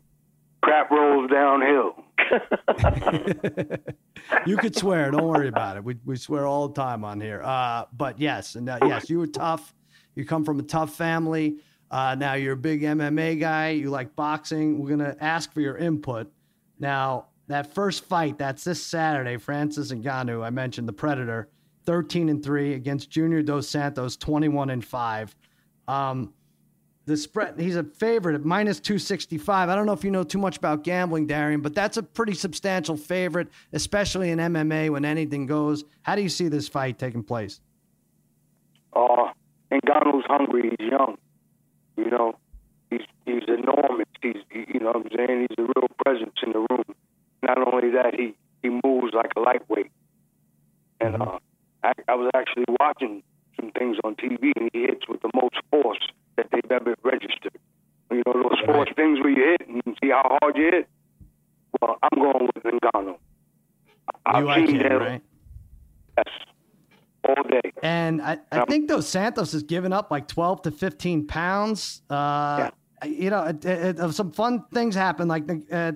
crap rolls downhill. you could swear. Don't worry about it. We, we swear all the time on here. Uh, but yes, and uh, yes, you were tough. You come from a tough family. Uh, now you're a big MMA guy. You like boxing. We're gonna ask for your input. Now that first fight, that's this Saturday. Francis and Ngannou. I mentioned the Predator, 13 and three against Junior Dos Santos, 21 and five. Um, the spread. He's a favorite at minus 265. I don't know if you know too much about gambling, Darian, but that's a pretty substantial favorite, especially in MMA when anything goes. How do you see this fight taking place? Uh, Ngannou's hungry. He's young. You know, he's he's enormous. He's you know what I'm saying he's a real presence in the room. Not only that, he he moves like a lightweight. And Mm-hmm. uh, I, I was actually watching some things on TV, and he hits with the most force that they've ever registered. You know those force things where you hit and you see how hard you hit. Well, I'm going with Ngannou. I've You like seen him, him, right? Yes, all day. And I, I think Dos Santos has given up like 12 to 15 pounds. Uh, You know, it, it, it- some fun things happen. Like uh,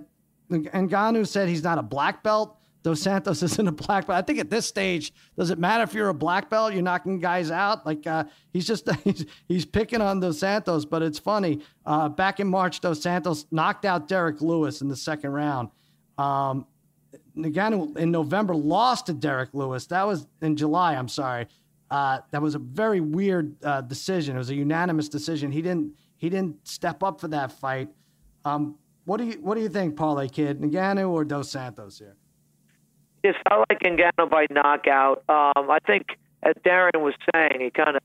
Ngannou said he's not a black belt. Dos Santos isn't a black belt. I think at this stage, does it matter if you're a black belt? You're knocking guys out. Like uh, he's just he's, he's picking on Dos Santos. But it's funny. Uh, back in March, Dos Santos knocked out Derrick Lewis in the second round. Um, Ngannou in November lost to Derrick Lewis. That was in July. I'm sorry. Uh, that was a very weird uh, decision. It was a unanimous decision. He didn't he didn't step up for that fight. Um, what do you what do you think, Parlay Kid, Ngannou or Dos Santos here? Yes, I like Ngannou by knockout. Um, I think, as Darren was saying, he kind of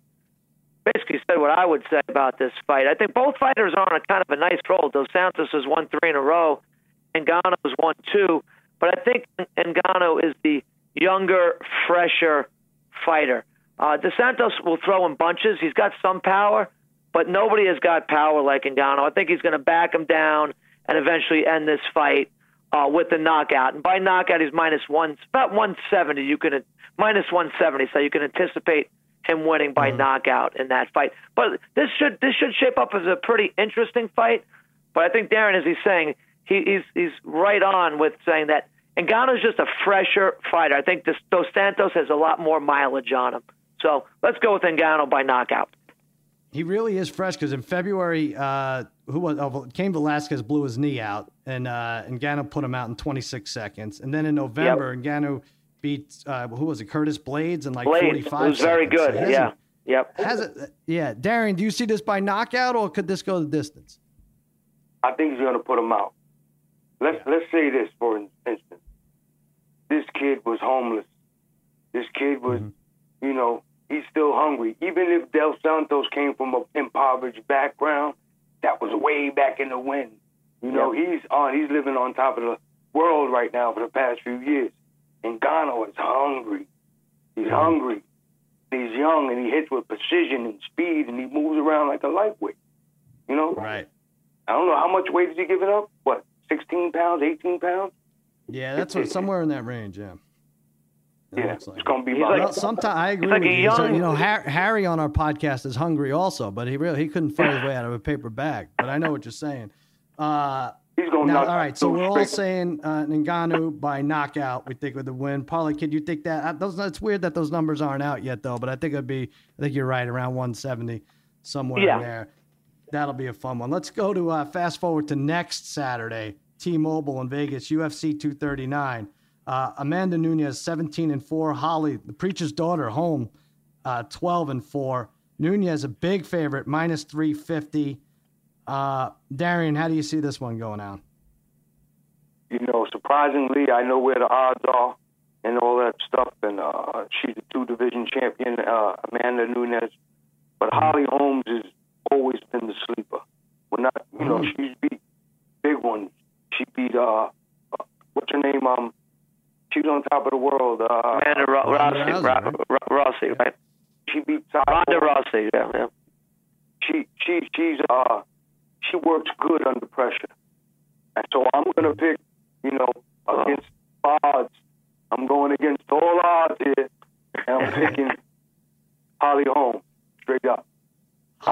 basically said what I would say about this fight. I think both fighters are on a kind of a nice roll. Dos Santos has won three in a row, Ngannou has won two. But I think Ngannou is the younger, fresher fighter. Uh, Dos Santos will throw in bunches. He's got some power, but nobody has got power like Ngannou. I think he's going to back him down and eventually end this fight uh, with the knockout. And by knockout, he's minus one, about 170. You can minus 170, so you can anticipate him winning by knockout in that fight. But this should this should shape up as a pretty interesting fight. But I think Darren, as he's saying, he, he's he's right on with saying that Ngannou's just a fresher fighter. I think this, Dos Santos has a lot more mileage on him. So let's go with Ngannou by knockout. He really is fresh because in February, uh, who was oh, Cain Velasquez blew his knee out, and uh, Ngannou put him out in 26 seconds. And then in November, Ngannou beat uh, who was it, Curtis Blaydes, in like Blaydes 45. was very seconds. So good. he yeah. Yep. Has it? Yeah, Darren, do you see this by knockout or could this go the distance? I think he's going to put him out. Let's let's say this for instance. This kid was homeless. This kid was, mm-hmm. you know, he's still hungry. Even if Dos Santos came from an impoverished background, that was way back in the wind. You know, he's on. He's living on top of the world right now for the past few years. And Ngannou is hungry. He's mm-hmm. hungry. He's young and he hits with precision and speed and he moves around like a lightweight. You know, Right. I don't know how much weight is he giving up. What, 16 pounds, 18 pounds? Yeah, that's what, somewhere in that range. Yeah. It Yeah, like it's going to be He's about. Well, sometimes I agree like with a you. So, young- you know, Harry on our podcast is hungry also, but he really he couldn't fight his way out of a paper bag. But I know what you're saying. Uh, he's going now, to all right, so we're all saying uh, Ngannou by knockout. We think with the win. Paulie, kid, you think that? Uh, those, it's weird that those numbers aren't out yet, though. But I think it'd be. I think you're right, around 170, somewhere Yeah. in there. That'll be a fun one. Let's go to uh, fast forward to next Saturday, T-Mobile in Vegas, UFC 239. Uh, Amanda Nunes, 17 and four. Holly, the preacher's daughter, Holm, uh, 12 and four. Nunes, a big favorite, minus 350. Uh, Darian, how do you see this one going out? you know, surprisingly, I know where the odds are and all that stuff. And uh, she's a two division champion, uh, Amanda Nunes. But Holly Holmes has always been the sleeper. We're not, you know, she's beat big ones. She beat, uh, uh, what's her name? Um, she's on top of the world. Uh, Amanda Ro- Ronda Rossi, Rousey, Ro- right? Ro- Rossi, right? she beat Ty Ronda Ford. Rossi, yeah, yeah. she she she's uh she works good under pressure. And so I'm gonna pick, you know, against odds. I'm going against all odds here. And I'm picking Holly Holm straight up.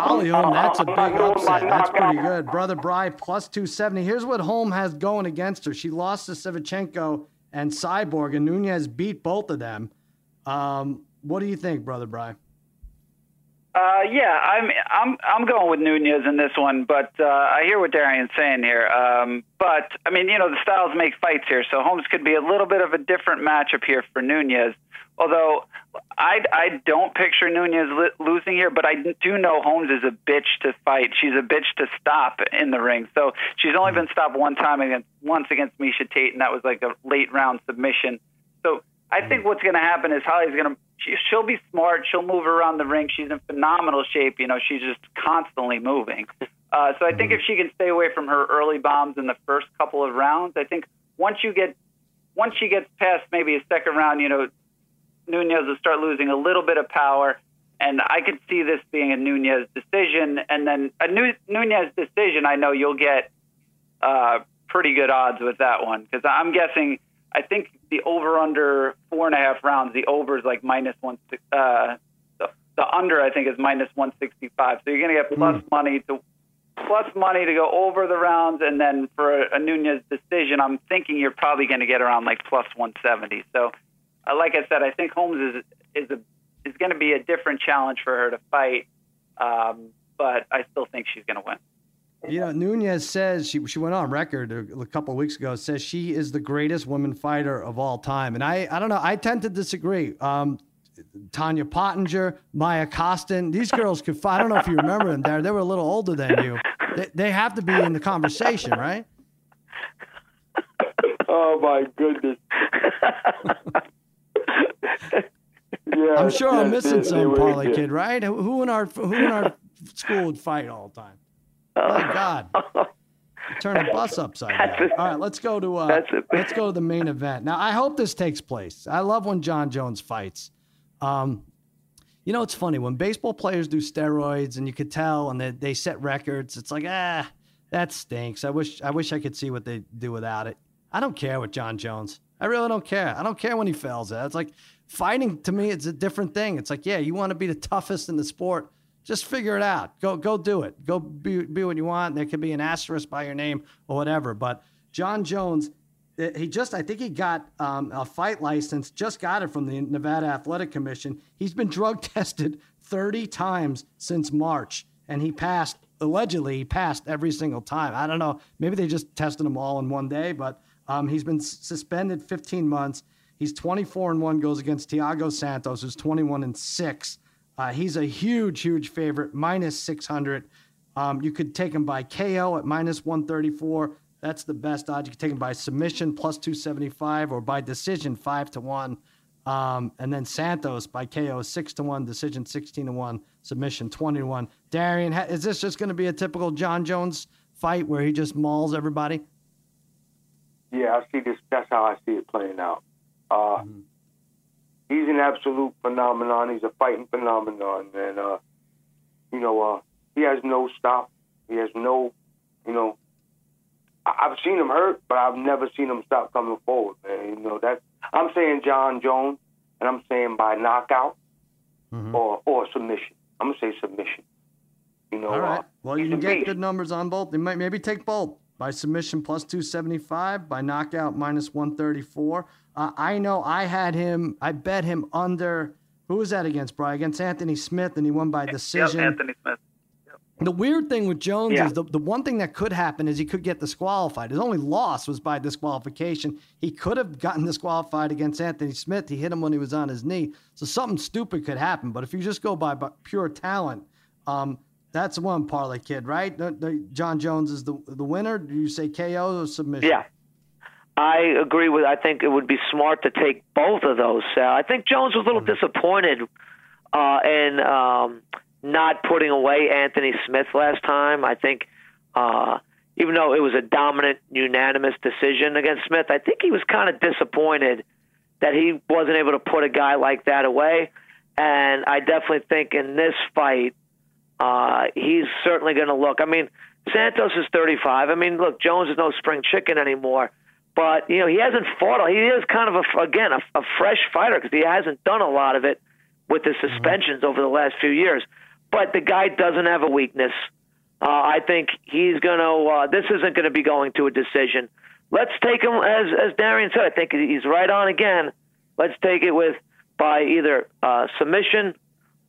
Holly that's a big not going by upset. That's pretty good. Brother Bry, plus 270. Here's what Holm has going against her. She lost to Shevchenko and Cyborg, and Nunes beat both of them. Um, what do you think, Brother Bry? Uh, yeah, I'm I'm I'm going with Nunes in this one, but uh, I hear what Darian's saying here. Um, but I mean, you know, the styles make fights here, so Holmes could be a little bit of a different matchup here for Nunes. Although I I don't picture Nunes li- losing here, but I do know Holmes is a bitch to fight. She's a bitch to stop in the ring. So she's only been stopped one time against once against Miesha Tate, and that was like a late round submission. So I think what's going to happen is Holly's going to she, she'll be smart. She'll move around the ring. She's in phenomenal shape. You know, she's just constantly moving. Uh, so I think if she can stay away from her early bombs in the first couple of rounds, I think once you get once she gets past maybe a second round, you know, Nunes will start losing a little bit of power. And I could see this being a Nunes decision, and then a Nunes decision. I know you'll get uh, pretty good odds with that one because I'm guessing I think the over under four and a half rounds, the over is like minus one. Uh, the, the under I think is minus one sixty five. So you're going to get plus mm. money to plus money to go over the rounds, and then for a, a Nunes decision, I'm thinking you're probably going to get around like plus one seventy. So, uh, like I said, I think Holmes is is a is going to be a different challenge for her to fight, um, but I still think she's going to win. You know, Nunes says she she went on record a, a couple of weeks ago says she is the greatest woman fighter of all time, and I I don't know I tend to disagree. Um, Tonya Pottinger, Maya Costin, these girls could fight. I don't know if you remember them there. They were a little older than you. They, they have to be in the conversation, right? Oh my goodness. yeah, I'm sure I'm missing some, Parlay Kid, right? Who in our who in our school would fight all the time? Oh My God. Turn the bus upside down. All right, let's go to uh, let's go to the main event. Now, I hope this takes place. I love when Jon Jones fights. Um, you know, it's funny when baseball players do steroids, and you could tell, and they, they set records. It's like, ah, that stinks. I wish I wish I could see what they do without it. I don't care with Jon Jones. I really don't care. I don't care when he fails. It's like fighting to me. It's a different thing. It's like, yeah, you want to be the toughest in the sport just figure it out. Go go do it. Go be, be what you want. There could be an asterisk by your name or whatever. But Jon Jones, eh, he just I think he got um, a fight license. Just got it from the Nevada Athletic Commission. He's been drug tested 30 times since March, and he passed. Allegedly, he passed every single time. I don't know. Maybe they just tested him all in one day, but um, he's been suspended 15 months. He's 24 and one. Goes against Thiago Santos, who's 21 and six. Uh, he's a huge, huge favorite, minus 600. Um, you could take him by KO at minus 134. That's the best odds. You could take him by submission plus 275 or by decision 5 to 1. Um, and then Santos by KO 6 to 1, decision 16 to 1, submission 20 to 1. Darian, is this just going to be a typical Jon Jones fight where he just mauls everybody? Yeah, I see this. That's how I see it playing out. Uh, mm-hmm he's an absolute phenomenon. He's a fighting phenomenon, and uh, you know, uh, he has no stop. He has no, you know, I- have seen him hurt, but I've never seen him stop coming forward, man. You know that I'm saying Jon Jones, and I'm saying by knockout mm-hmm. or or submission. I'm gonna say submission. You know, all right. Uh, well, you can get good numbers on both. They might maybe take both by submission plus 275, by knockout minus 134. Uh, I know I had him, I bet him under, who was that against, Brian? Against Anthony Smith, and he won by decision. Yep, Anthony Smith. The weird thing with Jones yeah. is the, the one thing that could happen is he could get disqualified. His only loss was by disqualification. He could have gotten disqualified against Anthony Smith. He hit him when he was on his knee. So something stupid could happen. But if you just go by, by pure talent, um, that's one parlay kid, right? The, the, Jon Jones is the the winner. Do you say KO or submission? Yeah. I agree with. I think it would be smart to take both of those. Sal. I think Jones was a little disappointed uh, in um, not putting away Anthony Smith last time. I think, uh, even though it was a dominant, unanimous decision against Smith, I think he was kind of disappointed that he wasn't able to put a guy like that away. And I definitely think in this fight, uh, he's certainly going to look. I mean, Santos is 35. I mean, look, Jones is no spring chicken anymore. But you know he hasn't fought. He is kind of a again a, a fresh fighter because he hasn't done a lot of it with the mm-hmm. suspensions over the last few years. But the guy doesn't have a weakness. Uh, I think he's going to. Uh, this isn't going to be going to a decision. Let's take him as as Darian said. I think he's right on again. Let's take it with by either uh, submission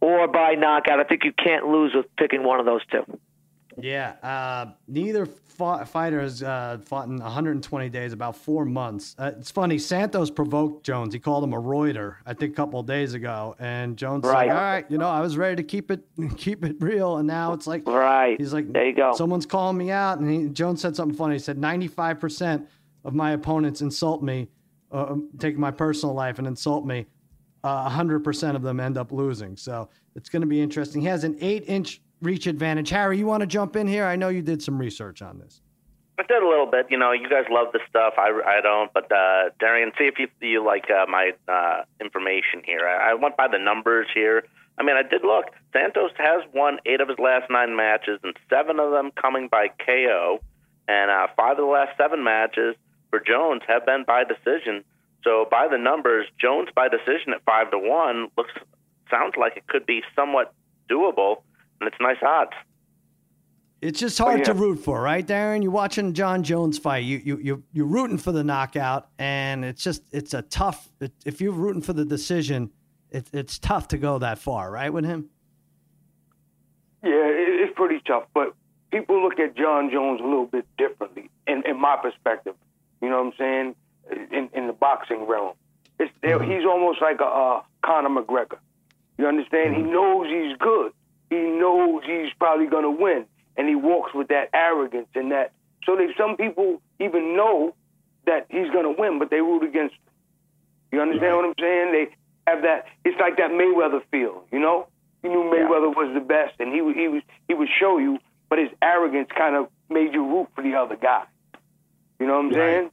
or by knockout. I think you can't lose with picking one of those two. Yeah, uh, neither fought, fighter has uh, fought in 120 days, about four months. Uh, it's funny. Santos provoked Jones. He called him a Reuter, I think, a couple of days ago, and Jones was Right. like, "All right, you know, I was ready to keep it, keep it real," and now it's like, Right. He's like, There you go. Someone's calling me out, and he, Jones said something funny. He said, "95 percent of my opponents insult me, uh, take my personal life and insult me. Uh, 100% of them end up losing. So it's going to be interesting. He has an eight-inch reach advantage. Harry, you want to jump in here? I know you did some research on this. I did a little bit. You know, you guys love this stuff. I, I don't. But uh, Darian, see if you, you like uh, my uh, information here. I, I went by the numbers here. I mean, I did look. Santos has won eight of his last nine matches, and seven of them coming by KO, and uh, five of the last seven matches for Jones have been by decision. So by the numbers, Jones by decision at five to one looks sounds like it could be somewhat doable, and it's nice odds. It's just hard yeah. to root for, right, Darren? You're watching Jon Jones fight. You you you you're rooting for the knockout, and it's just it's a tough. It, if you're rooting for the decision, it, it's tough to go that far, right, with him. Yeah, it, it's pretty tough. But people look at Jon Jones a little bit differently, in, in my perspective. You know what I'm saying? In, in the boxing realm, it's, he's almost like a uh, Conor McGregor. You understand? He knows he's good. He knows he's probably going to win, and he walks with that arrogance and that. So they, some people even know that he's going to win, but they root against him. You understand what I'm saying? They have that. It's like that Mayweather feel. You know, he knew Mayweather was the best, and he he was he would show you, but his arrogance kind of made you root for the other guy. You know what I'm saying?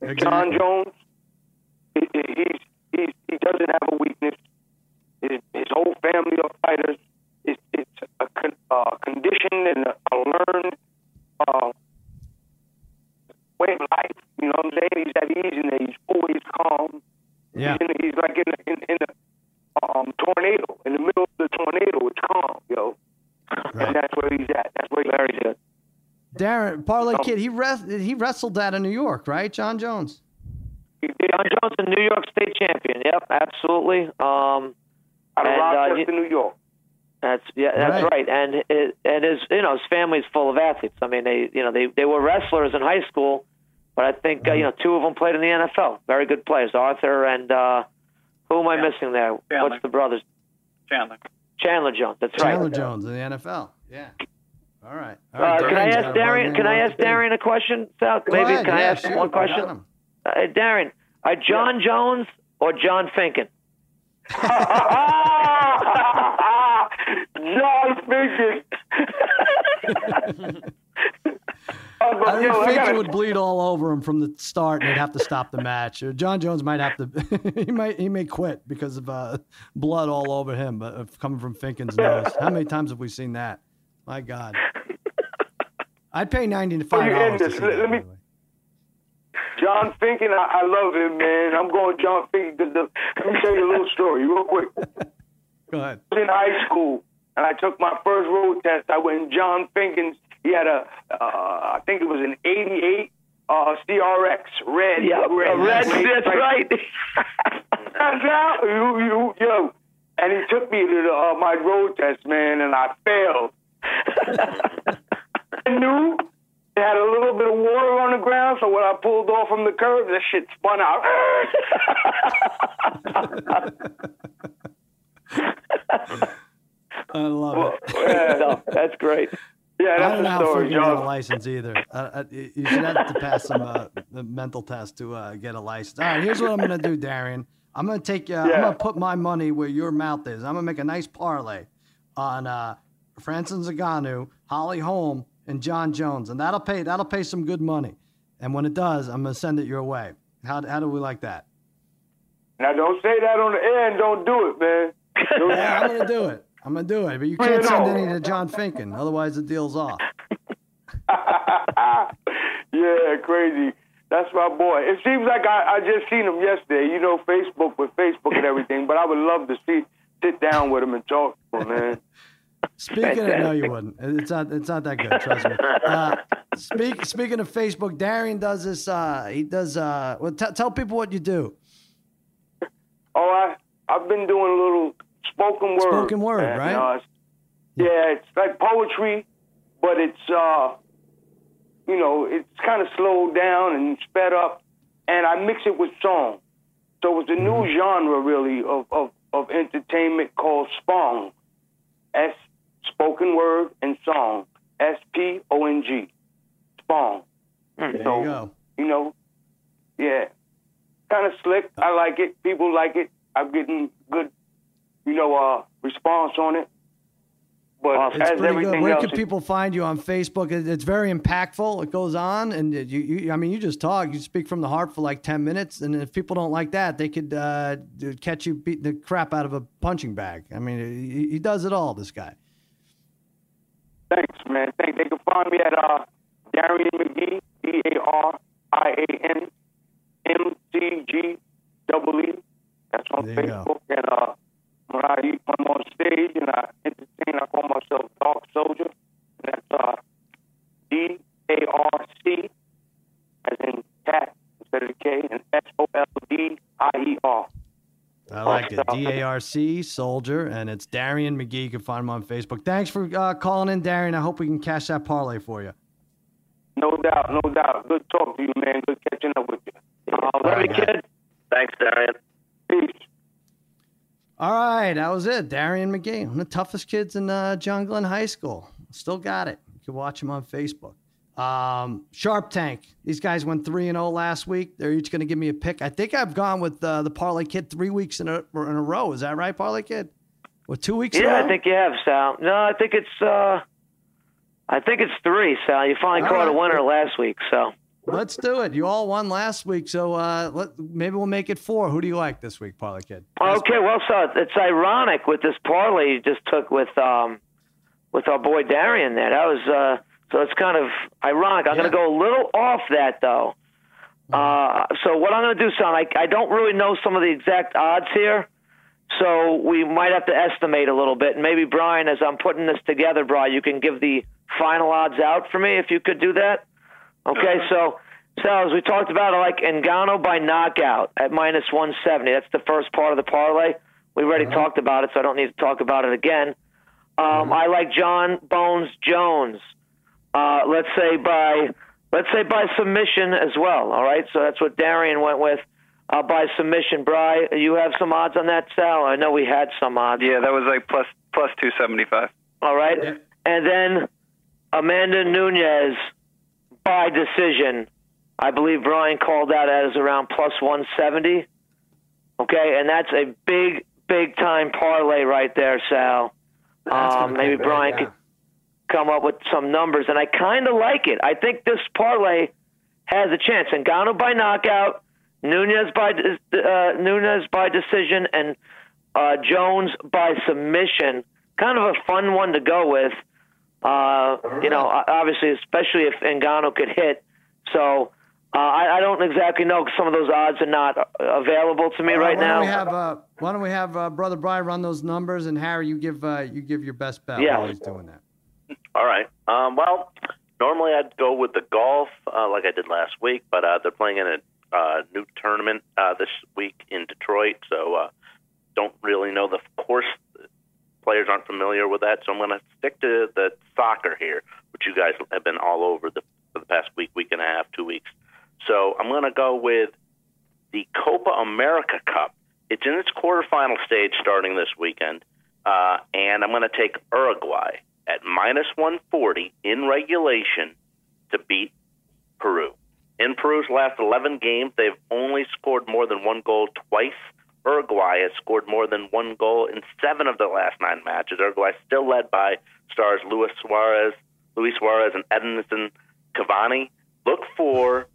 But Jon Jones, he, he- he's, he's he doesn't have a weakness. His, his whole family of fighters. It's it's a con, uh, conditioned and a, a learned uh, way of life. You know what I'm saying? He's at ease and he's always calm. Yeah. He's, in, he's like in a, in, in a um, tornado. In the middle of the tornado, it's calm, yo. And that's where he's at. That's where he's Very good. Darren Parlay Oh. Kid, he res- he wrestled that in New York, right? Jon Jones. He did Jon Jones, a New York State champion. Yep, absolutely. Um, out of and, uh, Rochester, New York. That's yeah, that's Right. right. And it, and his you know his family's full of athletes. I mean they you know they they were wrestlers in high school, but I think uh, you know two of them played in the NFL. Very good players, Arthur and uh, who am I missing there? Chandler. What's the brothers? Chandler. Chandler Jones. That's Chandler right. Chandler Jones in the NFL. Yeah. All right. All Uh, can I ask got a Darren? Can I ask order to Darren a question? Sal? Go Maybe ahead, can I ask shoot. one question? Uh, Darren, are Jon Jones or John Finken? John Finken. I think Yo, gotta- would bleed all over him from the start, and they'd have to stop the match. Jon Jones might have to. he might. He may quit because of uh, blood all over him, but uh, coming from Finken's nose. How many times have we seen that? My God. I'd pay ninety to five you dollars to this. see Let- let me- by. John Finken, I, I love him, man. I'm going John Finken because the, let me tell you a little story real quick. Go ahead. I was in high school and I took my first road test. I went in John Finken's. He had a, uh, I think it was an '88 uh, CRX red. Yeah, red, uh, Red, that's right. That's out, you, you, yo. And he took me to the, uh, my road test, man, and I failed. I knew it had a little bit of water on the ground, so when I pulled off from the curb, that shit spun out. I love it. yeah, no, that's great. yeah, I don't know how story, Finken got a license either. Uh, you you should have to pass some uh, mental test to uh, get a license. All right, here's what I'm gonna do, Darian. I'm gonna take. Uh, I'm gonna put my money where your mouth is. I'm gonna make a nice parlay on uh, Francis Ngannou, Holly Holm, and Jon Jones, and that'll pay. That'll pay some good money. And when it does, I'm gonna send it your way. How how do we like that? Now, don't say that on the air and don't do it, man. Yeah, I'm gonna do it. I'm gonna do it. But you can't send any to John Finken, otherwise the deal's off. yeah, crazy. That's my boy. It seems like I, I just seen him yesterday. You know, Facebook with Facebook and everything. But I would love to see sit down with him and talk to him, man. Speaking of, no, you wouldn't. It's not. It's not that good. Trust me. Uh, speak, speaking of Facebook, Darian does this. Uh, he does. Uh, well, t- tell people what you do. Oh, I I've been doing a little spoken word. Spoken word, And, right? uh, yeah, it's like poetry, but it's uh, you know, it's kind of slowed down and sped up, and I mix it with song. So it's a new Mm-hmm. genre, really, of, of, of entertainment called spong. S spoken word and song. S P O N G. Spong. There so, you go. you know, yeah, kind of slick. I like it. People like it. I'm getting good, you know, uh, response on it. But It's as pretty everything good. Where else, can people find you on Facebook? It's very impactful. It goes on, and you, you, I mean, you just talk. You speak from the heart for like ten minutes, and if people don't like that, they could uh, catch you beating the crap out of a punching bag. I mean, he, he does it all. This guy. Thanks, man. They can find me at uh, Darian McGee, D A R I A N M C G double E. That's on There. Facebook. And uh, when I when I'm on stage and I entertain, I call myself Dark Soldier. And that's uh, D A R C, as in cat instead of K, and S O L D I E R. I like it. D A R C Soldier, and it's Darian McGee. You can find him on Facebook. Thanks for uh, calling in, Darian. I hope we can cash that parlay for you. No doubt, no doubt. Good talk to you, man. Good catching up with you. Uh, All right, kid. Thanks, Darian. Peace. All right, that was it. Darian McGee, one of the toughest kids in uh, John Glenn High School. Still got it. You can watch him on Facebook. Um, Sharp Tank. These guys went three and zero last week. They're each going to give me a pick. I think I've gone with uh, the Parlay Kid three weeks in a in a row. Is that right, Parlay Kid? With two weeks. in a Yeah? I think you have, Sal. No, I think it's uh, I think it's three, Sal. You finally All caught a winner last week, so. Let's do it. You all won last week, so uh, let, maybe we'll make it four. Who do you like this week, Parlay Kid? Okay, well, so it's ironic with this parlay you just took with um, with our boy Darian there. That was uh, so it's kind of ironic. I'm going to go a little off that though. Uh, so what I'm going to do, son, I, I don't really know some of the exact odds here, so we might have to estimate a little bit. And maybe Brian, as I'm putting this together, Brian, you can give the final odds out for me if you could do that. Okay, so so as we talked about, I like Ngannou by knockout at minus 170. That's the first part of the parlay. We already talked about it, so I don't need to talk about it again. Um, I like Jon Bones Jones. Uh, let's say by let's say by submission as well. All right, so that's what Darian went with. Uh, by submission, Bry, you have some odds on that, Sal? I know we had some odds. Yeah, that was like plus plus two seventy five. All right. And then Amanda Nunes by decision. I believe Brian called that as around plus 170. Okay, and that's a big, big time parlay right there, Sal. That's gonna Um, pay maybe big, Brian yeah. could come up with some numbers, and I kind of like it. I think this parlay has a chance. Ngannou by knockout, Nunes by uh, Nunes by decision, and uh, Jones by submission. Kind of a fun one to go with. Uh, you know, obviously, especially if Ngannou could hit. So uh, I, I don't exactly know. 'cause Some of those odds are not uh, available to me All right why now. Don't we have, uh, why don't we have uh, brother Brian run those numbers, and Harry, you give uh, you give your best bet Yeah. while he's doing that. All right. Um, well, normally I'd go with the golf, uh, like I did last week, but uh, they're playing in a uh, new tournament uh, this week in Detroit, so uh, don't really know the course. Players aren't familiar with that, so I'm going to stick to the soccer here, which you guys have been all over the for the past week, week and a half, two weeks. So I'm going to go with the Copa America Cup. It's in its quarterfinal stage starting this weekend, uh, and I'm going to take Uruguay at minus 140 in regulation to beat Peru. In Peru's last 11 games, they've only scored more than one goal twice. Uruguay has scored more than one goal in seven of the last nine matches. Uruguay still led by stars Luis Suarez, Luis Suarez, and Edinson Cavani. Look for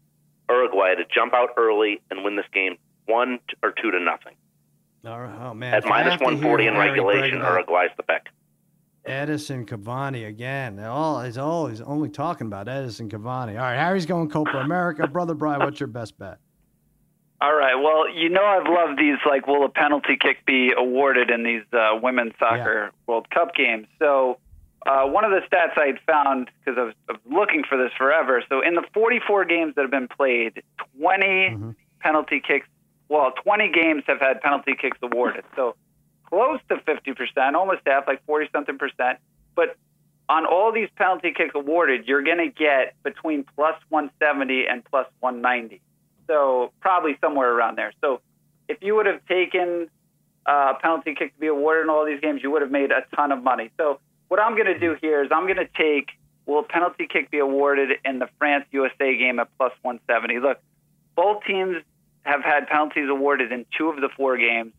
Uruguay to jump out early and win this game one or two to nothing. Oh man. At minus have to hear 140 in regulation, Uruguay's the pick. Edison Cavani again. All he's always only talking about Edison Cavani. All right, Harry's going Copa America. brother Brian, what's your best bet? All right. Well, you know I've loved these. Like, will a penalty kick be awarded in these uh, women's soccer World Cup games? So, uh, one of the stats I had found because I was, I was looking for this forever. So, in the 44 games that have been played, 20 penalty kicks. Well, 20 games have had penalty kicks awarded. So, close to 50%, almost half, like 40 something percent. But on all these penalty kicks awarded, you're going to get between plus 170 and plus 190. So probably somewhere around there. So if you would have taken uh, a penalty kick to be awarded in all these games, you would have made a ton of money. So what I'm going to do here is I'm going to take will penalty kick be awarded in the France USA game at plus 170? Look, both teams have had penalties awarded in two of the four games.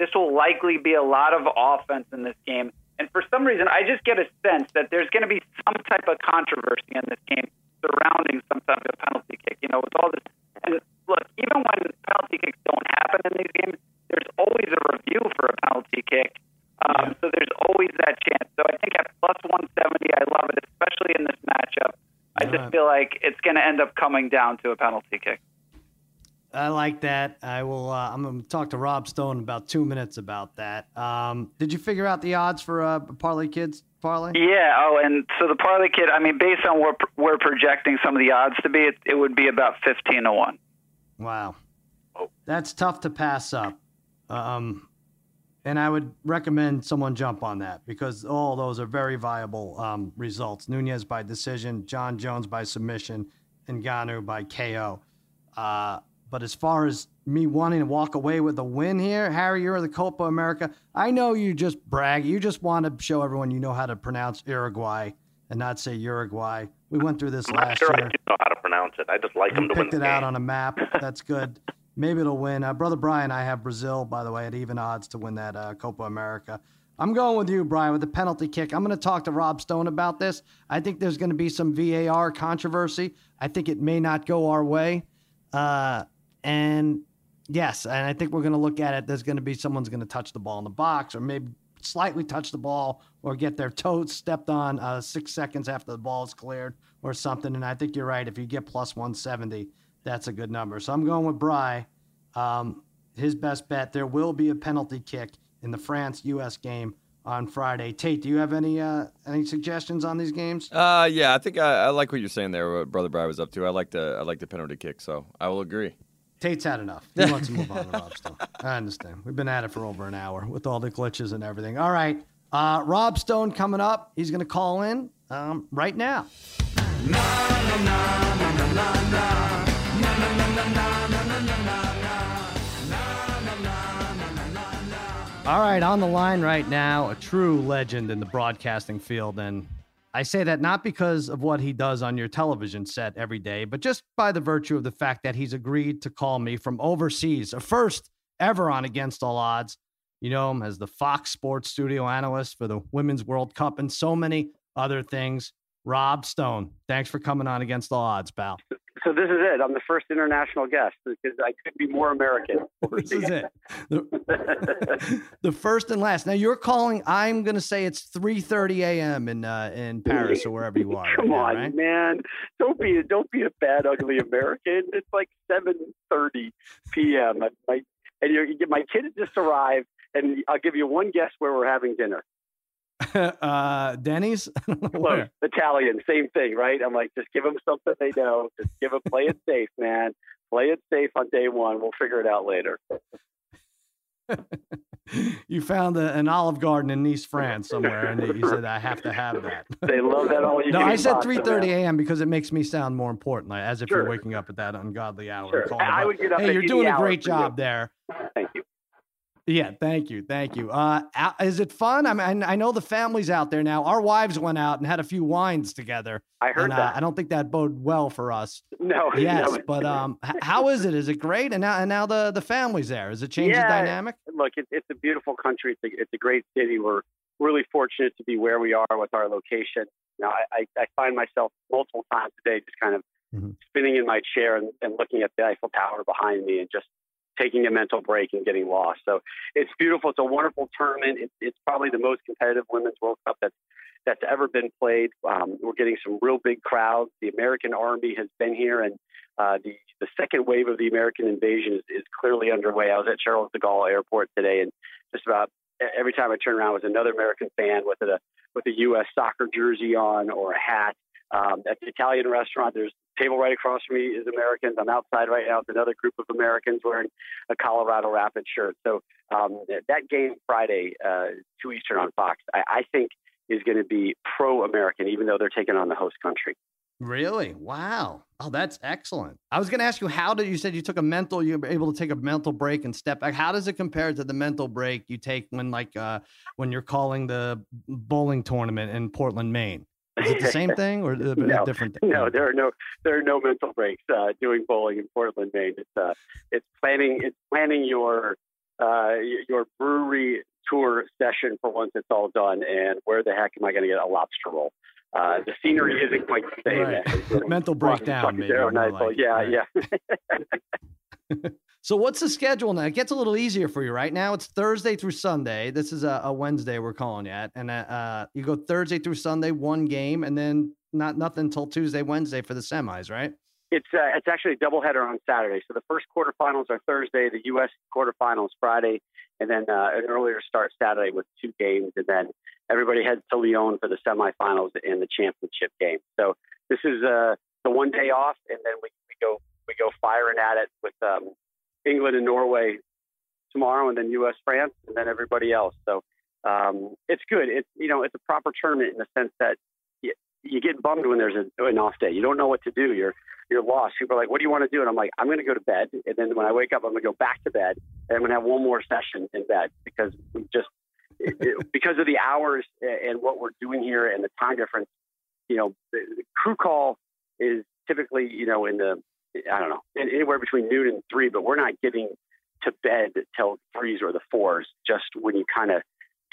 This will likely be a lot of offense in this game. And for some reason, I just get a sense that there's going to be some type of controversy in this game surrounding some type of penalty kick. You know, with all this. And look, even when penalty kicks don't happen in these games, there's always a review for a penalty kick. Um, so there's always that chance. So I think at plus 170, I love it, especially in this matchup. I just feel like it's going to end up coming down to a penalty kick. I like that. I will. Uh, I'm going to talk to Rob Stone in about two minutes about that. Um, did you figure out the odds for uh, Parlay Kids parlay? Yeah. Oh, and so the Parlay Kid. I mean, based on what we're projecting some of the odds to be, it, it would be about fifteen to one. Wow, that's tough to pass up. Um, and I would recommend someone jump on that because all those are very viable um, results. Nunes by decision, Jon Jones by submission, and Ngannou by KO. Uh, but as far as me wanting to walk away with a win here, Harry, you're the Copa America. I know you just brag. You just want to show everyone you know how to pronounce Uruguay and not say Uruguay. We went through this I'm last sure year. I do know how to pronounce it. I just like them to win picked it out on a map. That's good. Maybe it'll win. Uh, Brother Brian, I have Brazil, by the way, at even odds to win that uh, Copa America. I'm going with you, Brian, with the penalty kick. I'm going to talk to Rob Stone about this. I think there's going to be some VAR controversy. I think it may not go our way. Uh, and yes, and I think we're going to look at it. There's going to be someone's going to touch the ball in the box or maybe slightly touch the ball or get their toes stepped on uh, six seconds after the ball is cleared or something. And I think you're right. If you get plus 170, that's a good number. So I'm going with Bry. Um, his best bet. There will be a penalty kick in the France U.S. game on Friday. Tate, do you have any uh, any suggestions on these games? Uh, yeah, I think I, I like what you're saying there. What Brother Bry was up to. I like the I like the penalty kick, so I will agree. Tate's had enough. He wants to move on to Rob Stone. I understand. We've been at it for over an hour with all the glitches and everything. All right. Uh, Rob Stone coming up. He's going to call in um, right now. All right, on the line right now, a true legend in the broadcasting field. And I say that not because of what he does on your television set every day, but just by the virtue of the fact that he's agreed to call me from overseas, a first ever on Against All Odds. You know him as the Fox Sports studio analyst for the Women's World Cup and so many other things. Rob Stone, thanks for coming on Against All Odds, pal. So this is it. I'm the first international guest because I could be more American. This is it. The, the first and last. Now you're calling. I'm going to say it's 3:30 a.m. in uh, in Paris or wherever you are. right Come now, on, right? man! Don't be don't be a bad, ugly American. It's like 7:30 p.m. My and you're, my kid has just arrived, and I'll give you one guess where we're having dinner. uh, Denny's. I don't know Close. Italian, same thing, right? I'm like, just give them something they know. Just give them, play it safe, man. Play it safe on day one. We'll figure it out later. you found a, an Olive Garden in Nice, France, somewhere, and you said I have to have that. They love that all you No, I said pasta, 3:30 a.m. because it makes me sound more important, like, as if you're waking up at that ungodly hour. Sure. I would get up Hey, you're doing a great for you. job there. Thank you. Yeah, thank you, thank you. Uh, is it fun? I mean, I know the families out there now. Our wives went out and had a few wines together. I heard and, uh, that. I don't think that bode well for us. No, Yes, no. but um, how is it? Is it great? And now, and now the the family's there. Is it change the Yeah. dynamic? look, it, it's a beautiful country. It's a, it's a great city. We're really fortunate to be where we are with our location. Now, I, I, I find myself multiple times a day just kind of Mhm. spinning in my chair and, and looking at the Eiffel Tower behind me and just taking a mental break and getting lost. So it's beautiful. It's a wonderful tournament. It's, it's probably the most competitive Women's World Cup that's that's ever been played. Um, we're getting some real big crowds. The American Army has been here, and uh, the the second wave of the American invasion is, is clearly underway. I was at Charles de Gaulle Airport today, and just about every time I turn around was another American fan with a with a U.S. soccer jersey on or a hat. Um, at the Italian restaurant, there's table right across from me is Americans. I'm outside right now with another group of Americans wearing a Colorado Rapids shirt. So um, that game Friday, uh, two Eastern on Fox, I, I think is going to be pro-American, even though they're taking on the host country. Really? Wow. Oh, that's excellent. I was going to ask you, how did you said you took a mental, you were able to take a mental break and step back. How does it compare to the mental break you take when, like, uh, when you're calling the bowling tournament in Portland, Maine? Is it the same thing or a, no, different thing? No, there are no there are no mental breaks uh, doing bowling in Portland, Maine. It's uh, it's planning it's planning your uh, your brewery tour session for once it's all done, and where the heck am I going to get a lobster roll? Uh, the scenery isn't quite the same. Right. Mental breakdown, maybe. Like, yeah, right. yeah. so what's the schedule now? It gets a little easier for you right now. It's Thursday through Sunday. This is a, a Wednesday we're calling it, and uh, uh, you go Thursday through Sunday, one game, and then not nothing until Tuesday, Wednesday for the semis, right? It's uh, it's actually a doubleheader on Saturday. So the first quarterfinals are Thursday, the U.S. quarterfinals Friday, and then uh, an earlier start Saturday with two games, and then everybody heads to Lyon for the semifinals and the championship game. So this is uh, the one day off, and then we, we go we go firing at it with um, England and Norway tomorrow, and then U.S. France, and then everybody else. So um, it's good. It's you know it's a proper tournament in the sense that you, you get bummed when there's a, an off day. You don't know what to do. You're you're lost. People are like, what do you want to do? And I'm like, I'm going to go to bed. And then when I wake up, I'm going to go back to bed and I'm going to have one more session in bed because we just, it, it, because of the hours and what we're doing here and the time difference, you know, the, the crew call is typically, you know, in the, I don't know, anywhere between noon and three, but we're not getting to bed till threes or the fours, just when you kind of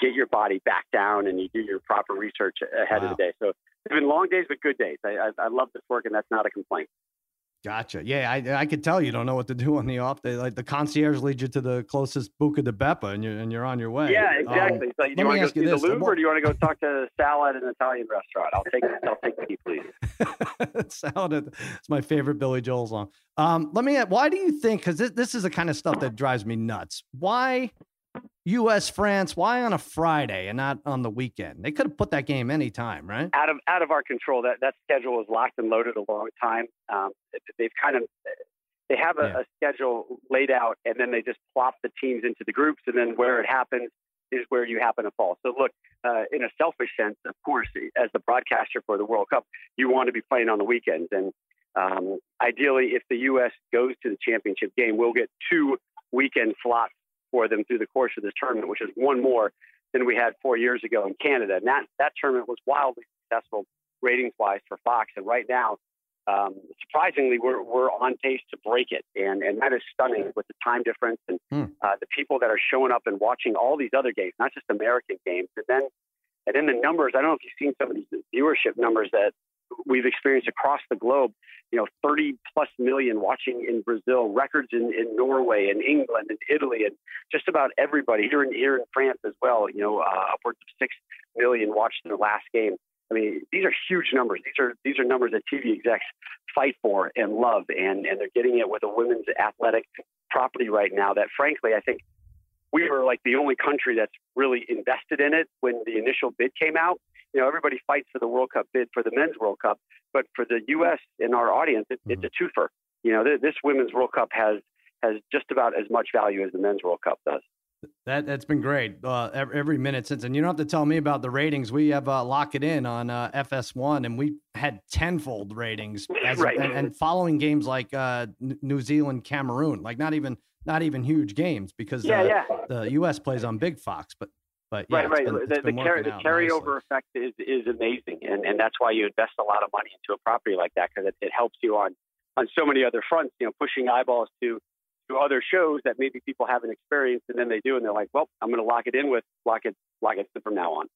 get your body back down and you do your proper research ahead wow. of the day. So it's been long days, but good days. I, I, I love this work, and that's not a complaint. Gotcha. Yeah, I I could tell you don't know what to do on the off day. Like the concierge leads you to the closest Buca di Beppo, and you're and you're on your way. Yeah, exactly. Um, so do you want to go see the Louvre, or do you want to go talk to salad at an Italian restaurant? I'll take I'll take tea, please. salad. It's my favorite Billy Joel song. Um, let me. Why do you think? Because this this is the kind of stuff that drives me nuts. Why U.S. France. Why on a Friday and not on the weekend? They could have put that game anytime, right? Out of out of our control. That that schedule was locked and loaded a long time. Um, they've kind of they have a, yeah. a, schedule laid out, and then they just plop the teams into the groups, and then where it happens is where you happen to fall. So look, uh, in a selfish sense, of course, as the broadcaster for the World Cup, you want to be playing on the weekends, and um, ideally, if the U.S. goes to the championship game, we'll get two weekend slots for them through the course of this tournament, which is one more than we had four years ago in Canada. And that, that tournament was wildly successful ratings wise for Fox. And right now, um, surprisingly, we're, we're on pace to break it. And, and that is stunning with the time difference and hmm. uh, the people that are showing up and watching all these other games, not just American games. And then, and then the numbers, I don't know if you've seen some of these viewership numbers that we've experienced across the globe. You know, 30 plus million watching in Brazil, records in, in Norway and England and Italy, and just about everybody here in here in France as well. You know, uh, upwards of six million watched the last game. I mean, these are huge numbers. These are these are numbers that TV execs fight for and love, and and they're getting it with a women's athletic property right now. That frankly, I think we were like the only country that's really invested in it when the initial bid came out you know, everybody fights for the World Cup bid for the men's World Cup, but for the U.S. and our audience, it, mm-hmm. it's a twofer. You know, th- this women's World Cup has has just about as much value as the men's World Cup does. That that's been great uh, every minute since, and you don't have to tell me about the ratings. We have uh, lock it in on uh, FS1, and we had tenfold ratings, as, right. and, and, following games like uh, New Zealand, Cameroon, like not even not even huge games because yeah, uh, yeah. the U.S. plays on Big Fox, but but yeah, right, right. Been, the, the, carry, the carryover nicely. effect is is amazing, and and that's why you invest a lot of money into a property like that because it, it helps you on on so many other fronts. You know, pushing eyeballs to to other shows that maybe people haven't experienced, and then they do, and they're like, well, I'm going to lock it in with lock it lock it from now on.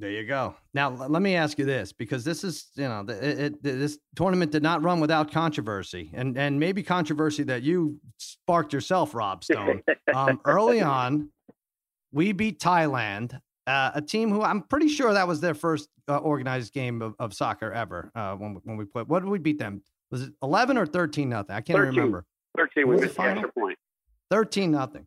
There you go. Now let me ask you this, because this is you know it, it, this tournament did not run without controversy, and and maybe controversy that you sparked yourself, Rob Stone. um, early on, we beat Thailand, uh, a team who I'm pretty sure that was their first uh, organized game of, of soccer ever. Uh, when when we played, what did we beat them? Was it 11 or 13 nothing? I can't 13. remember. 13 was the final point. 13 nothing.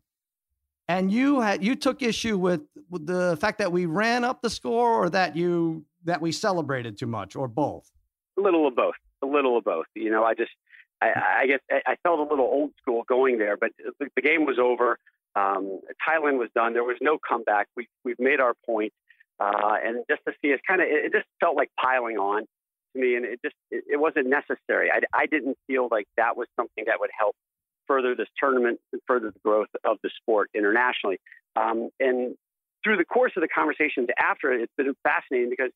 And you had you took issue with, with the fact that we ran up the score, or that you that we celebrated too much, or both. A little of both. a little of both. You know, I just, I, I guess I felt a little old school going there, but the, the game was over. Um, Thailand was done. There was no comeback. We, we've made our point. Uh, and just to see us kind of, it, it just felt like piling on to me. And it just, it, it wasn't necessary. I, I didn't feel like that was something that would help further this tournament and further the growth of the sport internationally. Um, and through the course of the conversations after it, it's been fascinating because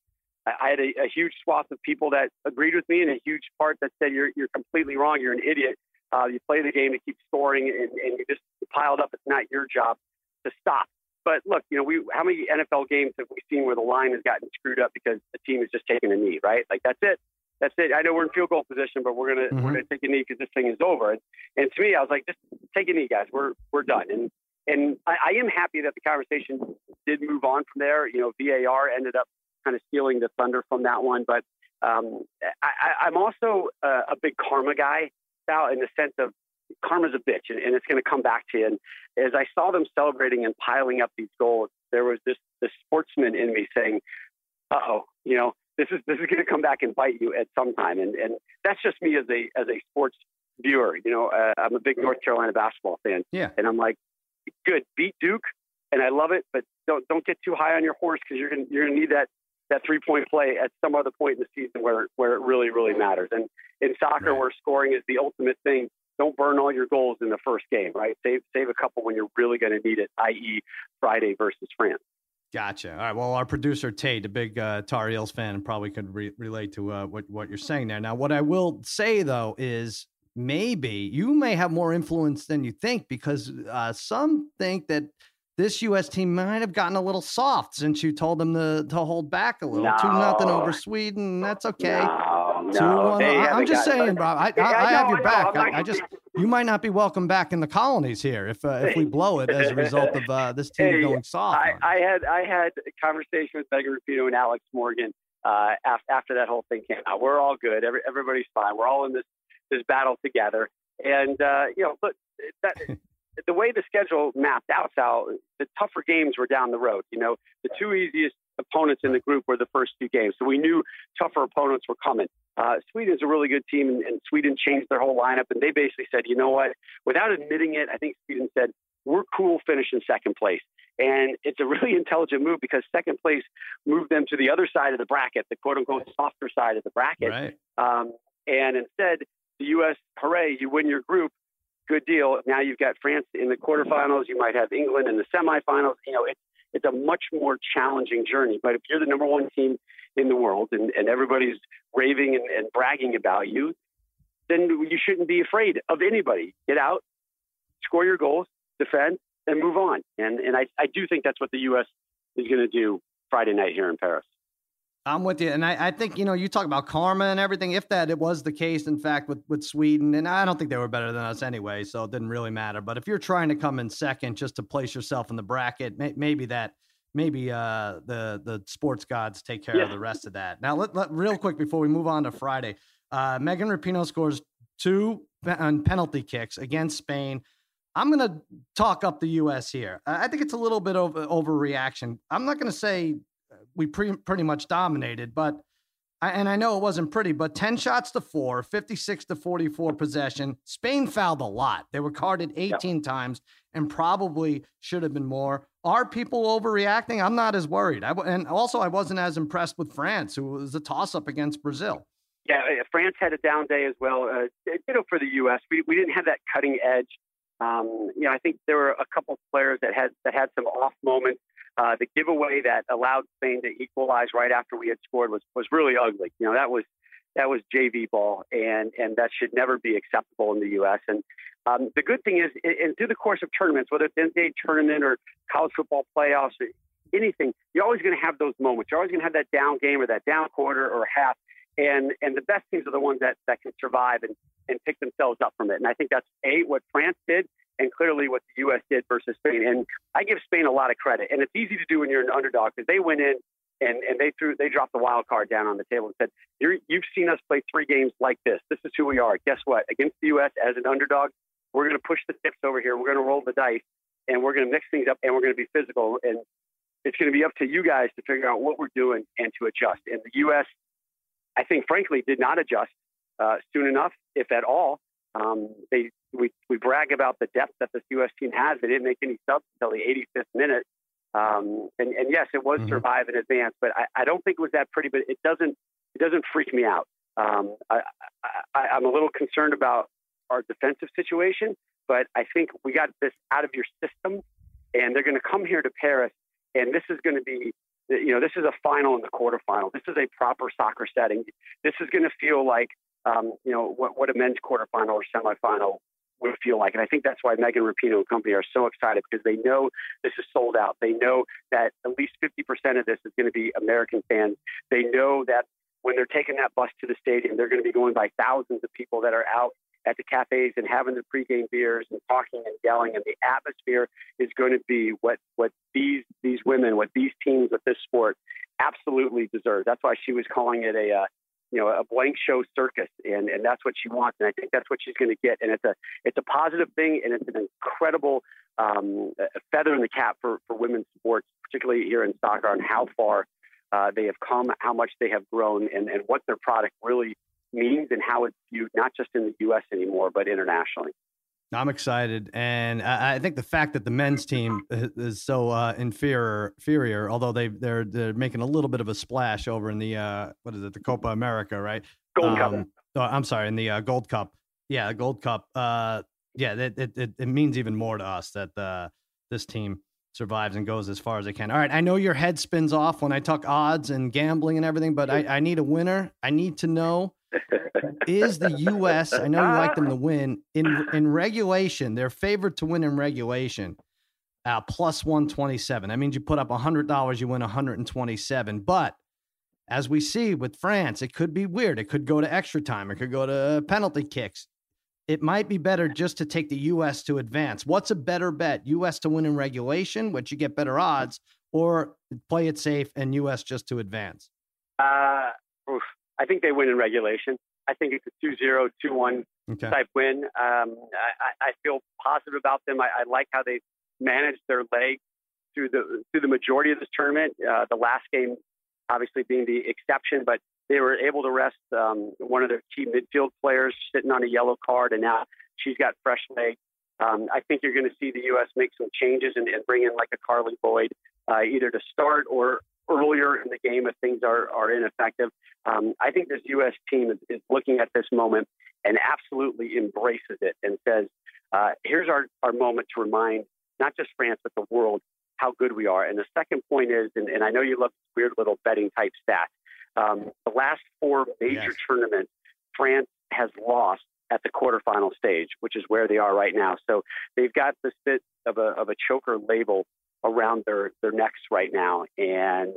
I had a, a, huge swath of people that agreed with me and a huge part that said, you're, you're completely wrong. You're an idiot. Uh, you play the game to keep scoring and, and you just piled up. It's not your job to stop. But look, you know, we how many NFL games have we seen where the line has gotten screwed up because the team is just taking a knee, right? Like that's it. That's it. I know we're in field goal position, but we're gonna mm-hmm. we're gonna take a knee because this thing is over. And, and to me, I was like, just take a knee, guys. We're we're done. And and I, I am happy that the conversation did move on from there. You know, VAR ended up kind of stealing the thunder from that one. But um, I, am also a, a, big karma guy now in the sense of karma's a bitch and, and it's going to come back to you. And as I saw them celebrating and piling up these goals, there was this, this sportsman in me saying, uh oh, you know, this is, this is going to come back and bite you at some time. And, and that's just me as a, as a sports viewer. You know, uh, I'm a big North Carolina basketball fan. Yeah. And I'm like, good, beat Duke. And I love it, but don't don't get too high on your horse because you're gonna you're gonna need that that three point play at some other point in the season where where it really really matters. And in soccer, right. where scoring is the ultimate thing, don't burn all your goals in the first game. Right, save save a couple when you're really going to need it, i.e., Friday versus France. Gotcha. All right. Well, our producer Tate, a big uh, Tar Heels fan, probably could re- relate to uh, what what you're saying there. Now, what I will say though is maybe you may have more influence than you think because uh, some think that this U.S. team might have gotten a little soft since you told them to, to hold back a little. No. Two nothing over Sweden. That's okay. No, Two, no. I'm just saying, bro. I, I, I, have your back. I, I, just you might not be welcome back in the colonies here if uh, if we blow it as a result of uh, this team hey, going soft. I, had I had a conversation with Megan Rapinoe and Alex Morgan uh, after that whole thing came out. We're all good. Every, everybody's fine. We're all in this this battle together. And uh, you know, look, that the way the schedule mapped out, Sal, the tougher games were down the road. You know, the two easiest opponents in the group were the first two games, so we knew tougher opponents were coming. Uh, Sweden's a really good team, and, and Sweden changed their whole lineup, and they basically said, you know what? Without admitting it, I think Sweden said, we're cool finishing second place. And it's a really intelligent move because second place moved them to the other side of the bracket, the quote unquote softer side of the bracket. Right. Um, and instead, the U.S., hooray, you win your group good deal. Now you've got France in the quarterfinals. You might have England in the semifinals. You know, it's it's a much more challenging journey. But if you're the number one team in the world and, and everybody's raving and, and bragging about you, then you shouldn't be afraid of anybody. Get out, score your goals, defend, and move on. And and I, I do think that's what the U.S. is going to do Friday night here in Paris. I'm with you, and I, I, think you know you talk about karma and everything. If that it was the case, in fact, with with Sweden, and I don't think they were better than us anyway, so it didn't really matter. But if you're trying to come in second just to place yourself in the bracket, may, maybe that maybe uh, the the sports gods take care yeah. of the rest of that. Now, let, let, real quick before we move on to Friday, uh, Megan Rapinoe scores two on penalty kicks against Spain. I'm going to talk up the U.S. here. I think it's a little bit of overreaction. I'm not going to say we pre- pretty much dominated. But and I know it wasn't pretty, but 10 shots to four, 56 to 44 possession. Spain fouled a lot. They were carded 18 yep. times and probably should have been more. Are people overreacting? I'm not as worried. I, and also, I wasn't as impressed with France, who was a toss up against Brazil. Yeah, France had a down day as well. Uh, you know, for the U.S., we, we didn't have that cutting edge. Um, you know, I think there were a couple players that had that had some off moments. Uh, the giveaway that allowed Spain to equalize right after we had scored was was really ugly. You know, that was that was JV ball, and and that should never be acceptable in the U.S. And um, the good thing is, and through the course of tournaments, whether it's NCAA tournament or college football playoffs, or anything, you're always going to have those moments. You're always going to have that down game or that down quarter or half. And and the best teams are the ones that that can survive and and pick themselves up from it. And I think that's a what France did, and clearly what the U.S. did versus Spain. And I give Spain a lot of credit. And it's easy to do when you're an underdog because they went in and, and they threw they dropped the wild card down on the table and said, you have seen us play three games like this. This is who we are. Guess what? Against the U.S. as an underdog, we're going to push the chips over here. We're going to roll the dice, and we're going to mix things up, and we're going to be physical. And it's going to be up to you guys to figure out what we're doing and to adjust. And the U.S. I think, frankly, did not adjust. uh, soon enough, if at all. Um, they we, we brag about the depth that this U.S. team has. They didn't make any subs until the 85th minute. Um, and, and yes, it was mm-hmm. survive in advance, but I, I don't think it was that pretty. But it doesn't it doesn't freak me out. Um, I, I, I'm a little concerned about our defensive situation, but I think we got this out of your system, and they're going to come here to Paris, and this is going to be you know, this is a final and the quarterfinal. This is a proper soccer setting. This is going to feel like, um, you know, what, what a men's quarterfinal or semifinal would feel like. And I think that's why Megan Rapinoe and company are so excited because they know this is sold out. They know that at least 50% of this is going to be American fans. They know that when they're taking that bus to the stadium, they're going to be going by thousands of people that are out at the cafes and having the pregame beers and talking and yelling, and the atmosphere is going to be what what these these women, what these teams with this sport absolutely deserve. That's why she was calling it a uh, you know a blank show circus, and and that's what she wants, and I think that's what she's going to get, and it's a it's a positive thing, and it's an incredible um, feather in the cap for for women's sports, particularly here in soccer, on how far. Uh, they have come, how much they have grown, and, and what their product really means and how it's viewed, not just in the U.S. anymore, but internationally. I'm excited, and I, I think the fact that the men's team is so uh, inferior, inferior, although they they're they're making a little bit of a splash over in the uh, what is it, the Copa America, right? Gold um, Cup. Oh, I'm sorry, in the uh, Gold Cup. Yeah, the Gold Cup. Uh, yeah, it, it, it, it means even more to us that uh, this team survives and goes as far as it can. All right, I know your head spins off when I talk odds and gambling and everything, but I, I need a winner. I need to know is the U.S. I know you like them to win in in regulation. They're favored to win in regulation. Uh, plus 127. That means you put up $100, you win 127. But as we see with France, it could be weird. It could go to extra time. It could go to penalty kicks. It might be better just to take the U.S. to advance. What's a better bet? U.S. to win in regulation, which you get better odds, or play it safe and U.S. just to advance? Uh, oof. I think they win in regulation. I think it's a 2-0, 2-1 okay. type win. Um, I, I, feel positive about them. I, I like how they managed their leg through the through the majority of this tournament. Uh, the last game, obviously, being the exception, but they were able to rest um, one of their key midfield players sitting on a yellow card, and now she's got fresh legs. Um, I think you're going to see the U.S. make some changes and, and bring in like a Carli Lloyd uh, either to start or earlier in the game if things are, are ineffective. Um, I think this U.S. team is, is, looking at this moment and absolutely embraces it and says, uh, here's our, our moment to remind not just France, but the world how good we are. And the second point is, and, and I know you love this weird little betting type stats, um, the last four major yes. tournaments, France has lost at the quarterfinal stage, which is where they are right now. So they've got this bit of a, of a choker label around their, their necks right now. And,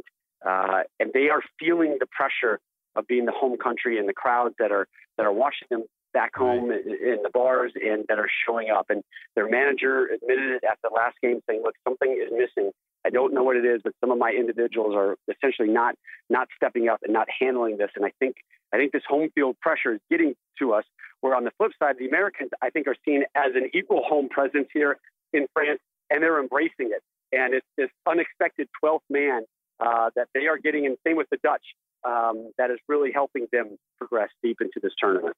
uh, and they are feeling the pressure of being the home country and the crowds that are, that are watching them back home in, in the bars and that are showing up. And their manager admitted it after the last game saying, look, something is missing. I don't know what it is, but some of my individuals are essentially not not stepping up and not handling this. And I think I think this home field pressure is getting to us. Where on the flip side, the Americans I think are seen as an equal home presence here in France, and they're embracing it and it's this unexpected 12th man uh, that they are getting, and same with the Dutch, um, that is really helping them progress deep into this tournament.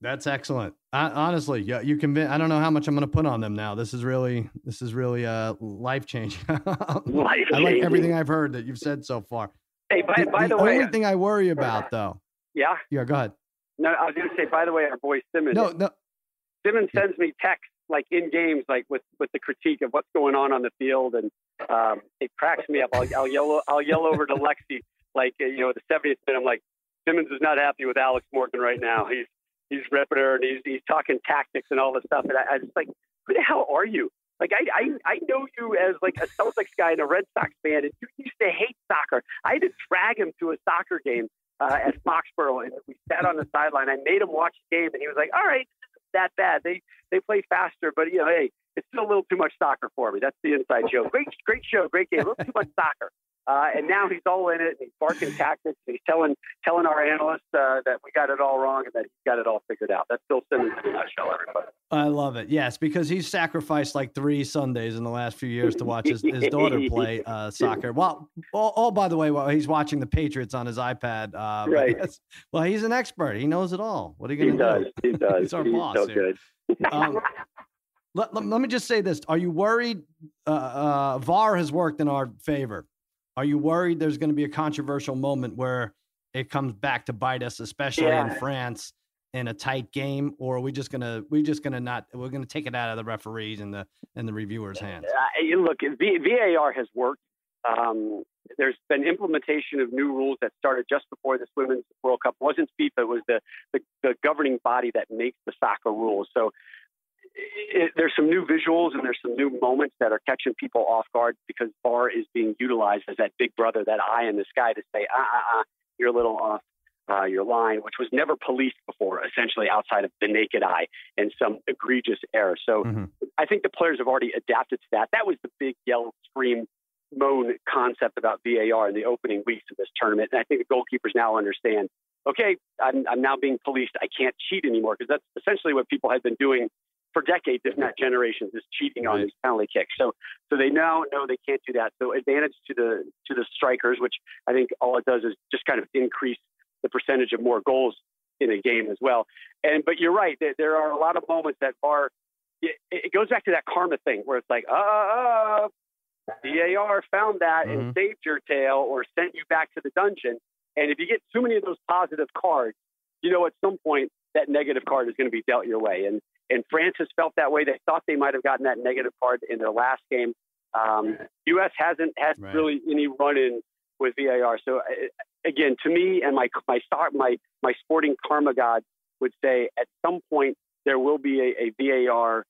That's excellent. I, honestly, yeah, you convince. I don't know how much I'm going to put on them now. This is really, this is really uh, life changing. life I like everything I've heard that you've said so far. Hey, by, the, by the, the way, only thing I worry about though. Yeah. Yeah. Go ahead. No, I was going to say. By the way, our boy Simmons. No, no. Simmons sends me texts like in games, like with with the critique of what's going on on the field, and um, it cracks me up. I'll, I'll yell I'll yell over to Lexi like you know the 70th minute. I'm like, Simmons is not happy with Alex Morgan right now. He's he's ripping her and he's he's talking tactics and all this stuff. And I, I just like, who the hell are you? Like I, I I know you as like a Celtics guy and a Red Sox fan, and you used to hate soccer. I had to drag him to a soccer game uh, at Foxborough, and we sat on the sideline. I made him watch the game, and he was like, "All right, that bad. They they play faster, but you know, hey, it's still a little too much soccer for me. That's the inside joke. Great, great show, great game. A little too much soccer. Uh, and now he's all in it. He's barking tactics. he's telling telling our analysts uh, that we got it all wrong and that he's got it all figured out. That's Bill Simmons in a nutshell, everybody. I love it. Yes, because he's sacrificed like three Sundays in the last few years to watch his, his daughter play uh, soccer. Well, oh, oh, by the way, well, he's watching the Patriots on his iPad. Uh, right. Well, he's an expert. He knows it all. What are you going to do? He does. he's our he's boss. So here. um, let, let, let, me just say this. Are you worried? Uh, uh, VAR has worked in our favor. Are you worried there's going to be a controversial moment where it comes back to bite us, especially yeah. in France? In a tight game, or are we just gonna we're just gonna not we're gonna take it out of the referees and the and the reviewers' hands? Uh, look, v, VAR has worked. Um, there's been implementation of new rules that started just before this Women's World Cup. It wasn't FIFA; it was the, the, the governing body that makes the soccer rules. So it, there's some new visuals and there's some new moments that are catching people off guard because VAR is being utilized as that big brother, that eye in the sky to say, ah, ah, ah, you're a little off uh, your line, which was never policed before, essentially outside of the naked eye and some egregious error. So mm-hmm. I think the players have already adapted to that. That was the big yell, scream, moan concept about VAR in the opening weeks of this tournament. And I think the goalkeepers now understand, okay, I'm, I'm now being policed. I can't cheat anymore because that's essentially what people had been doing for decades, if not generations, is cheating on these penalty kicks. So, so they now know they can't do that. So, advantage to the to the strikers, which I think all it does is just kind of increase the percentage of more goals in a game as well. And but you're right, there, there are a lot of moments that are. It, it, goes back to that karma thing where it's like, uh, uh, VAR found that mm-hmm. and saved your tail or sent you back to the dungeon. And if you get too many of those positive cards, you know at some point that negative card is going to be dealt your way. And and France has felt that way. They thought they might have gotten that negative card in their last game. Um, U.S. hasn't had right. really any run in with VAR. So again, to me and my my my my sporting karma god would say at some point there will be a, a VAR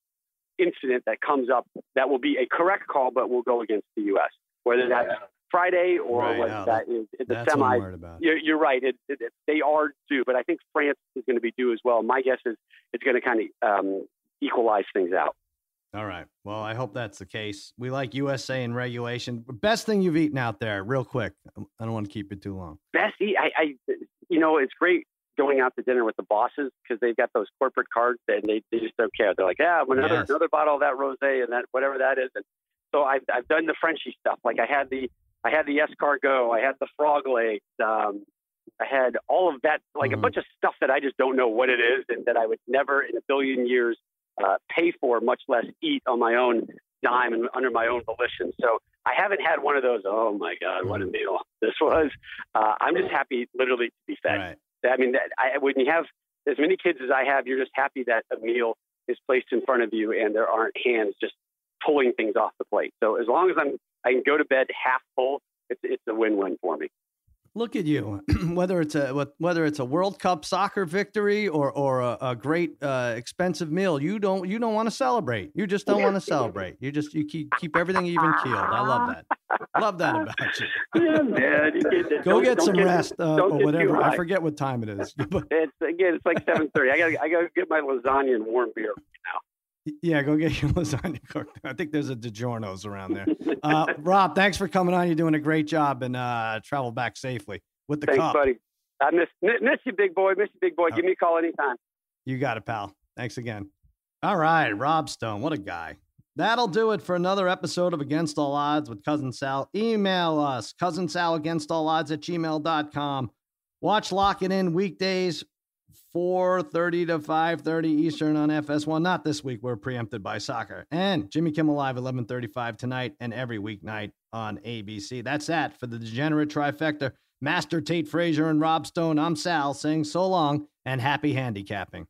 incident that comes up that will be a correct call, but will go against the U.S. Whether that's Friday or right, whether no, that is the semi. You're, you're, right. It, it, it, they are due, but I think France is going to be due as well. My guess is it's going to kind of um, equalize things out. All right. Well, I hope that's the case. We like USA and regulation. Best thing you've eaten out there, real quick. I don't want to keep it too long. Best eat. I, I you know, it's great going out to dinner with the bosses because they've got those corporate cards and they, they just don't care. They're like, yeah, another yes. another bottle of that rosé and that whatever that is. And so I've I've done the Frenchy stuff. Like I had the I had the escargot. I had the frog legs. Um, I had all of that, like mm-hmm. a bunch of stuff that I just don't know what it is and that I would never in a billion years uh, pay for, much less eat on my own dime and under my own volition. So I haven't had one of those. Oh my God, what a mm. meal this was! Uh, I'm just happy, literally, to be fed. Right. I mean, I, when you have as many kids as I have, you're just happy that a meal is placed in front of you and there aren't hands just pulling things off the plate. So as long as I'm, I can go to bed half full, it's it's a win-win for me look at you whether it's a whether it's a world cup soccer victory or or a, a great uh, expensive meal you don't you don't want to celebrate. You just don't want to celebrate. You just you keep keep everything even keeled. I love that. Love that about you. Yeah man you get, go get some get, rest uh, or whatever. I forget what time it is it's again it's like 7.30 i gotta i gotta get my lasagna and warm beer now yeah, go get your lasagna cooked. I think there's a DiGiorno's around there. Uh, Rob, thanks for coming on. You're doing a great job and uh, travel back safely with the thanks, cup. buddy. I miss miss you, big boy. Miss you, big boy. Give me a call anytime. You got it, pal. Thanks again. All right, Rob Stone. What a guy. That'll do it for another episode of Against All Odds with Cousin Sal. Email us, cousin Sal against all odds at gmail.com. Watch Lock It In weekdays 4.30 to 5.30 Eastern on FS1. Not this week. We're preempted by soccer. And Jimmy Kimmel Live, 11.35 tonight and every weeknight on ABC. That's that for the degenerate trifecta. Master Tate Frazier and Rob Stone. I'm Sal saying so long and happy handicapping.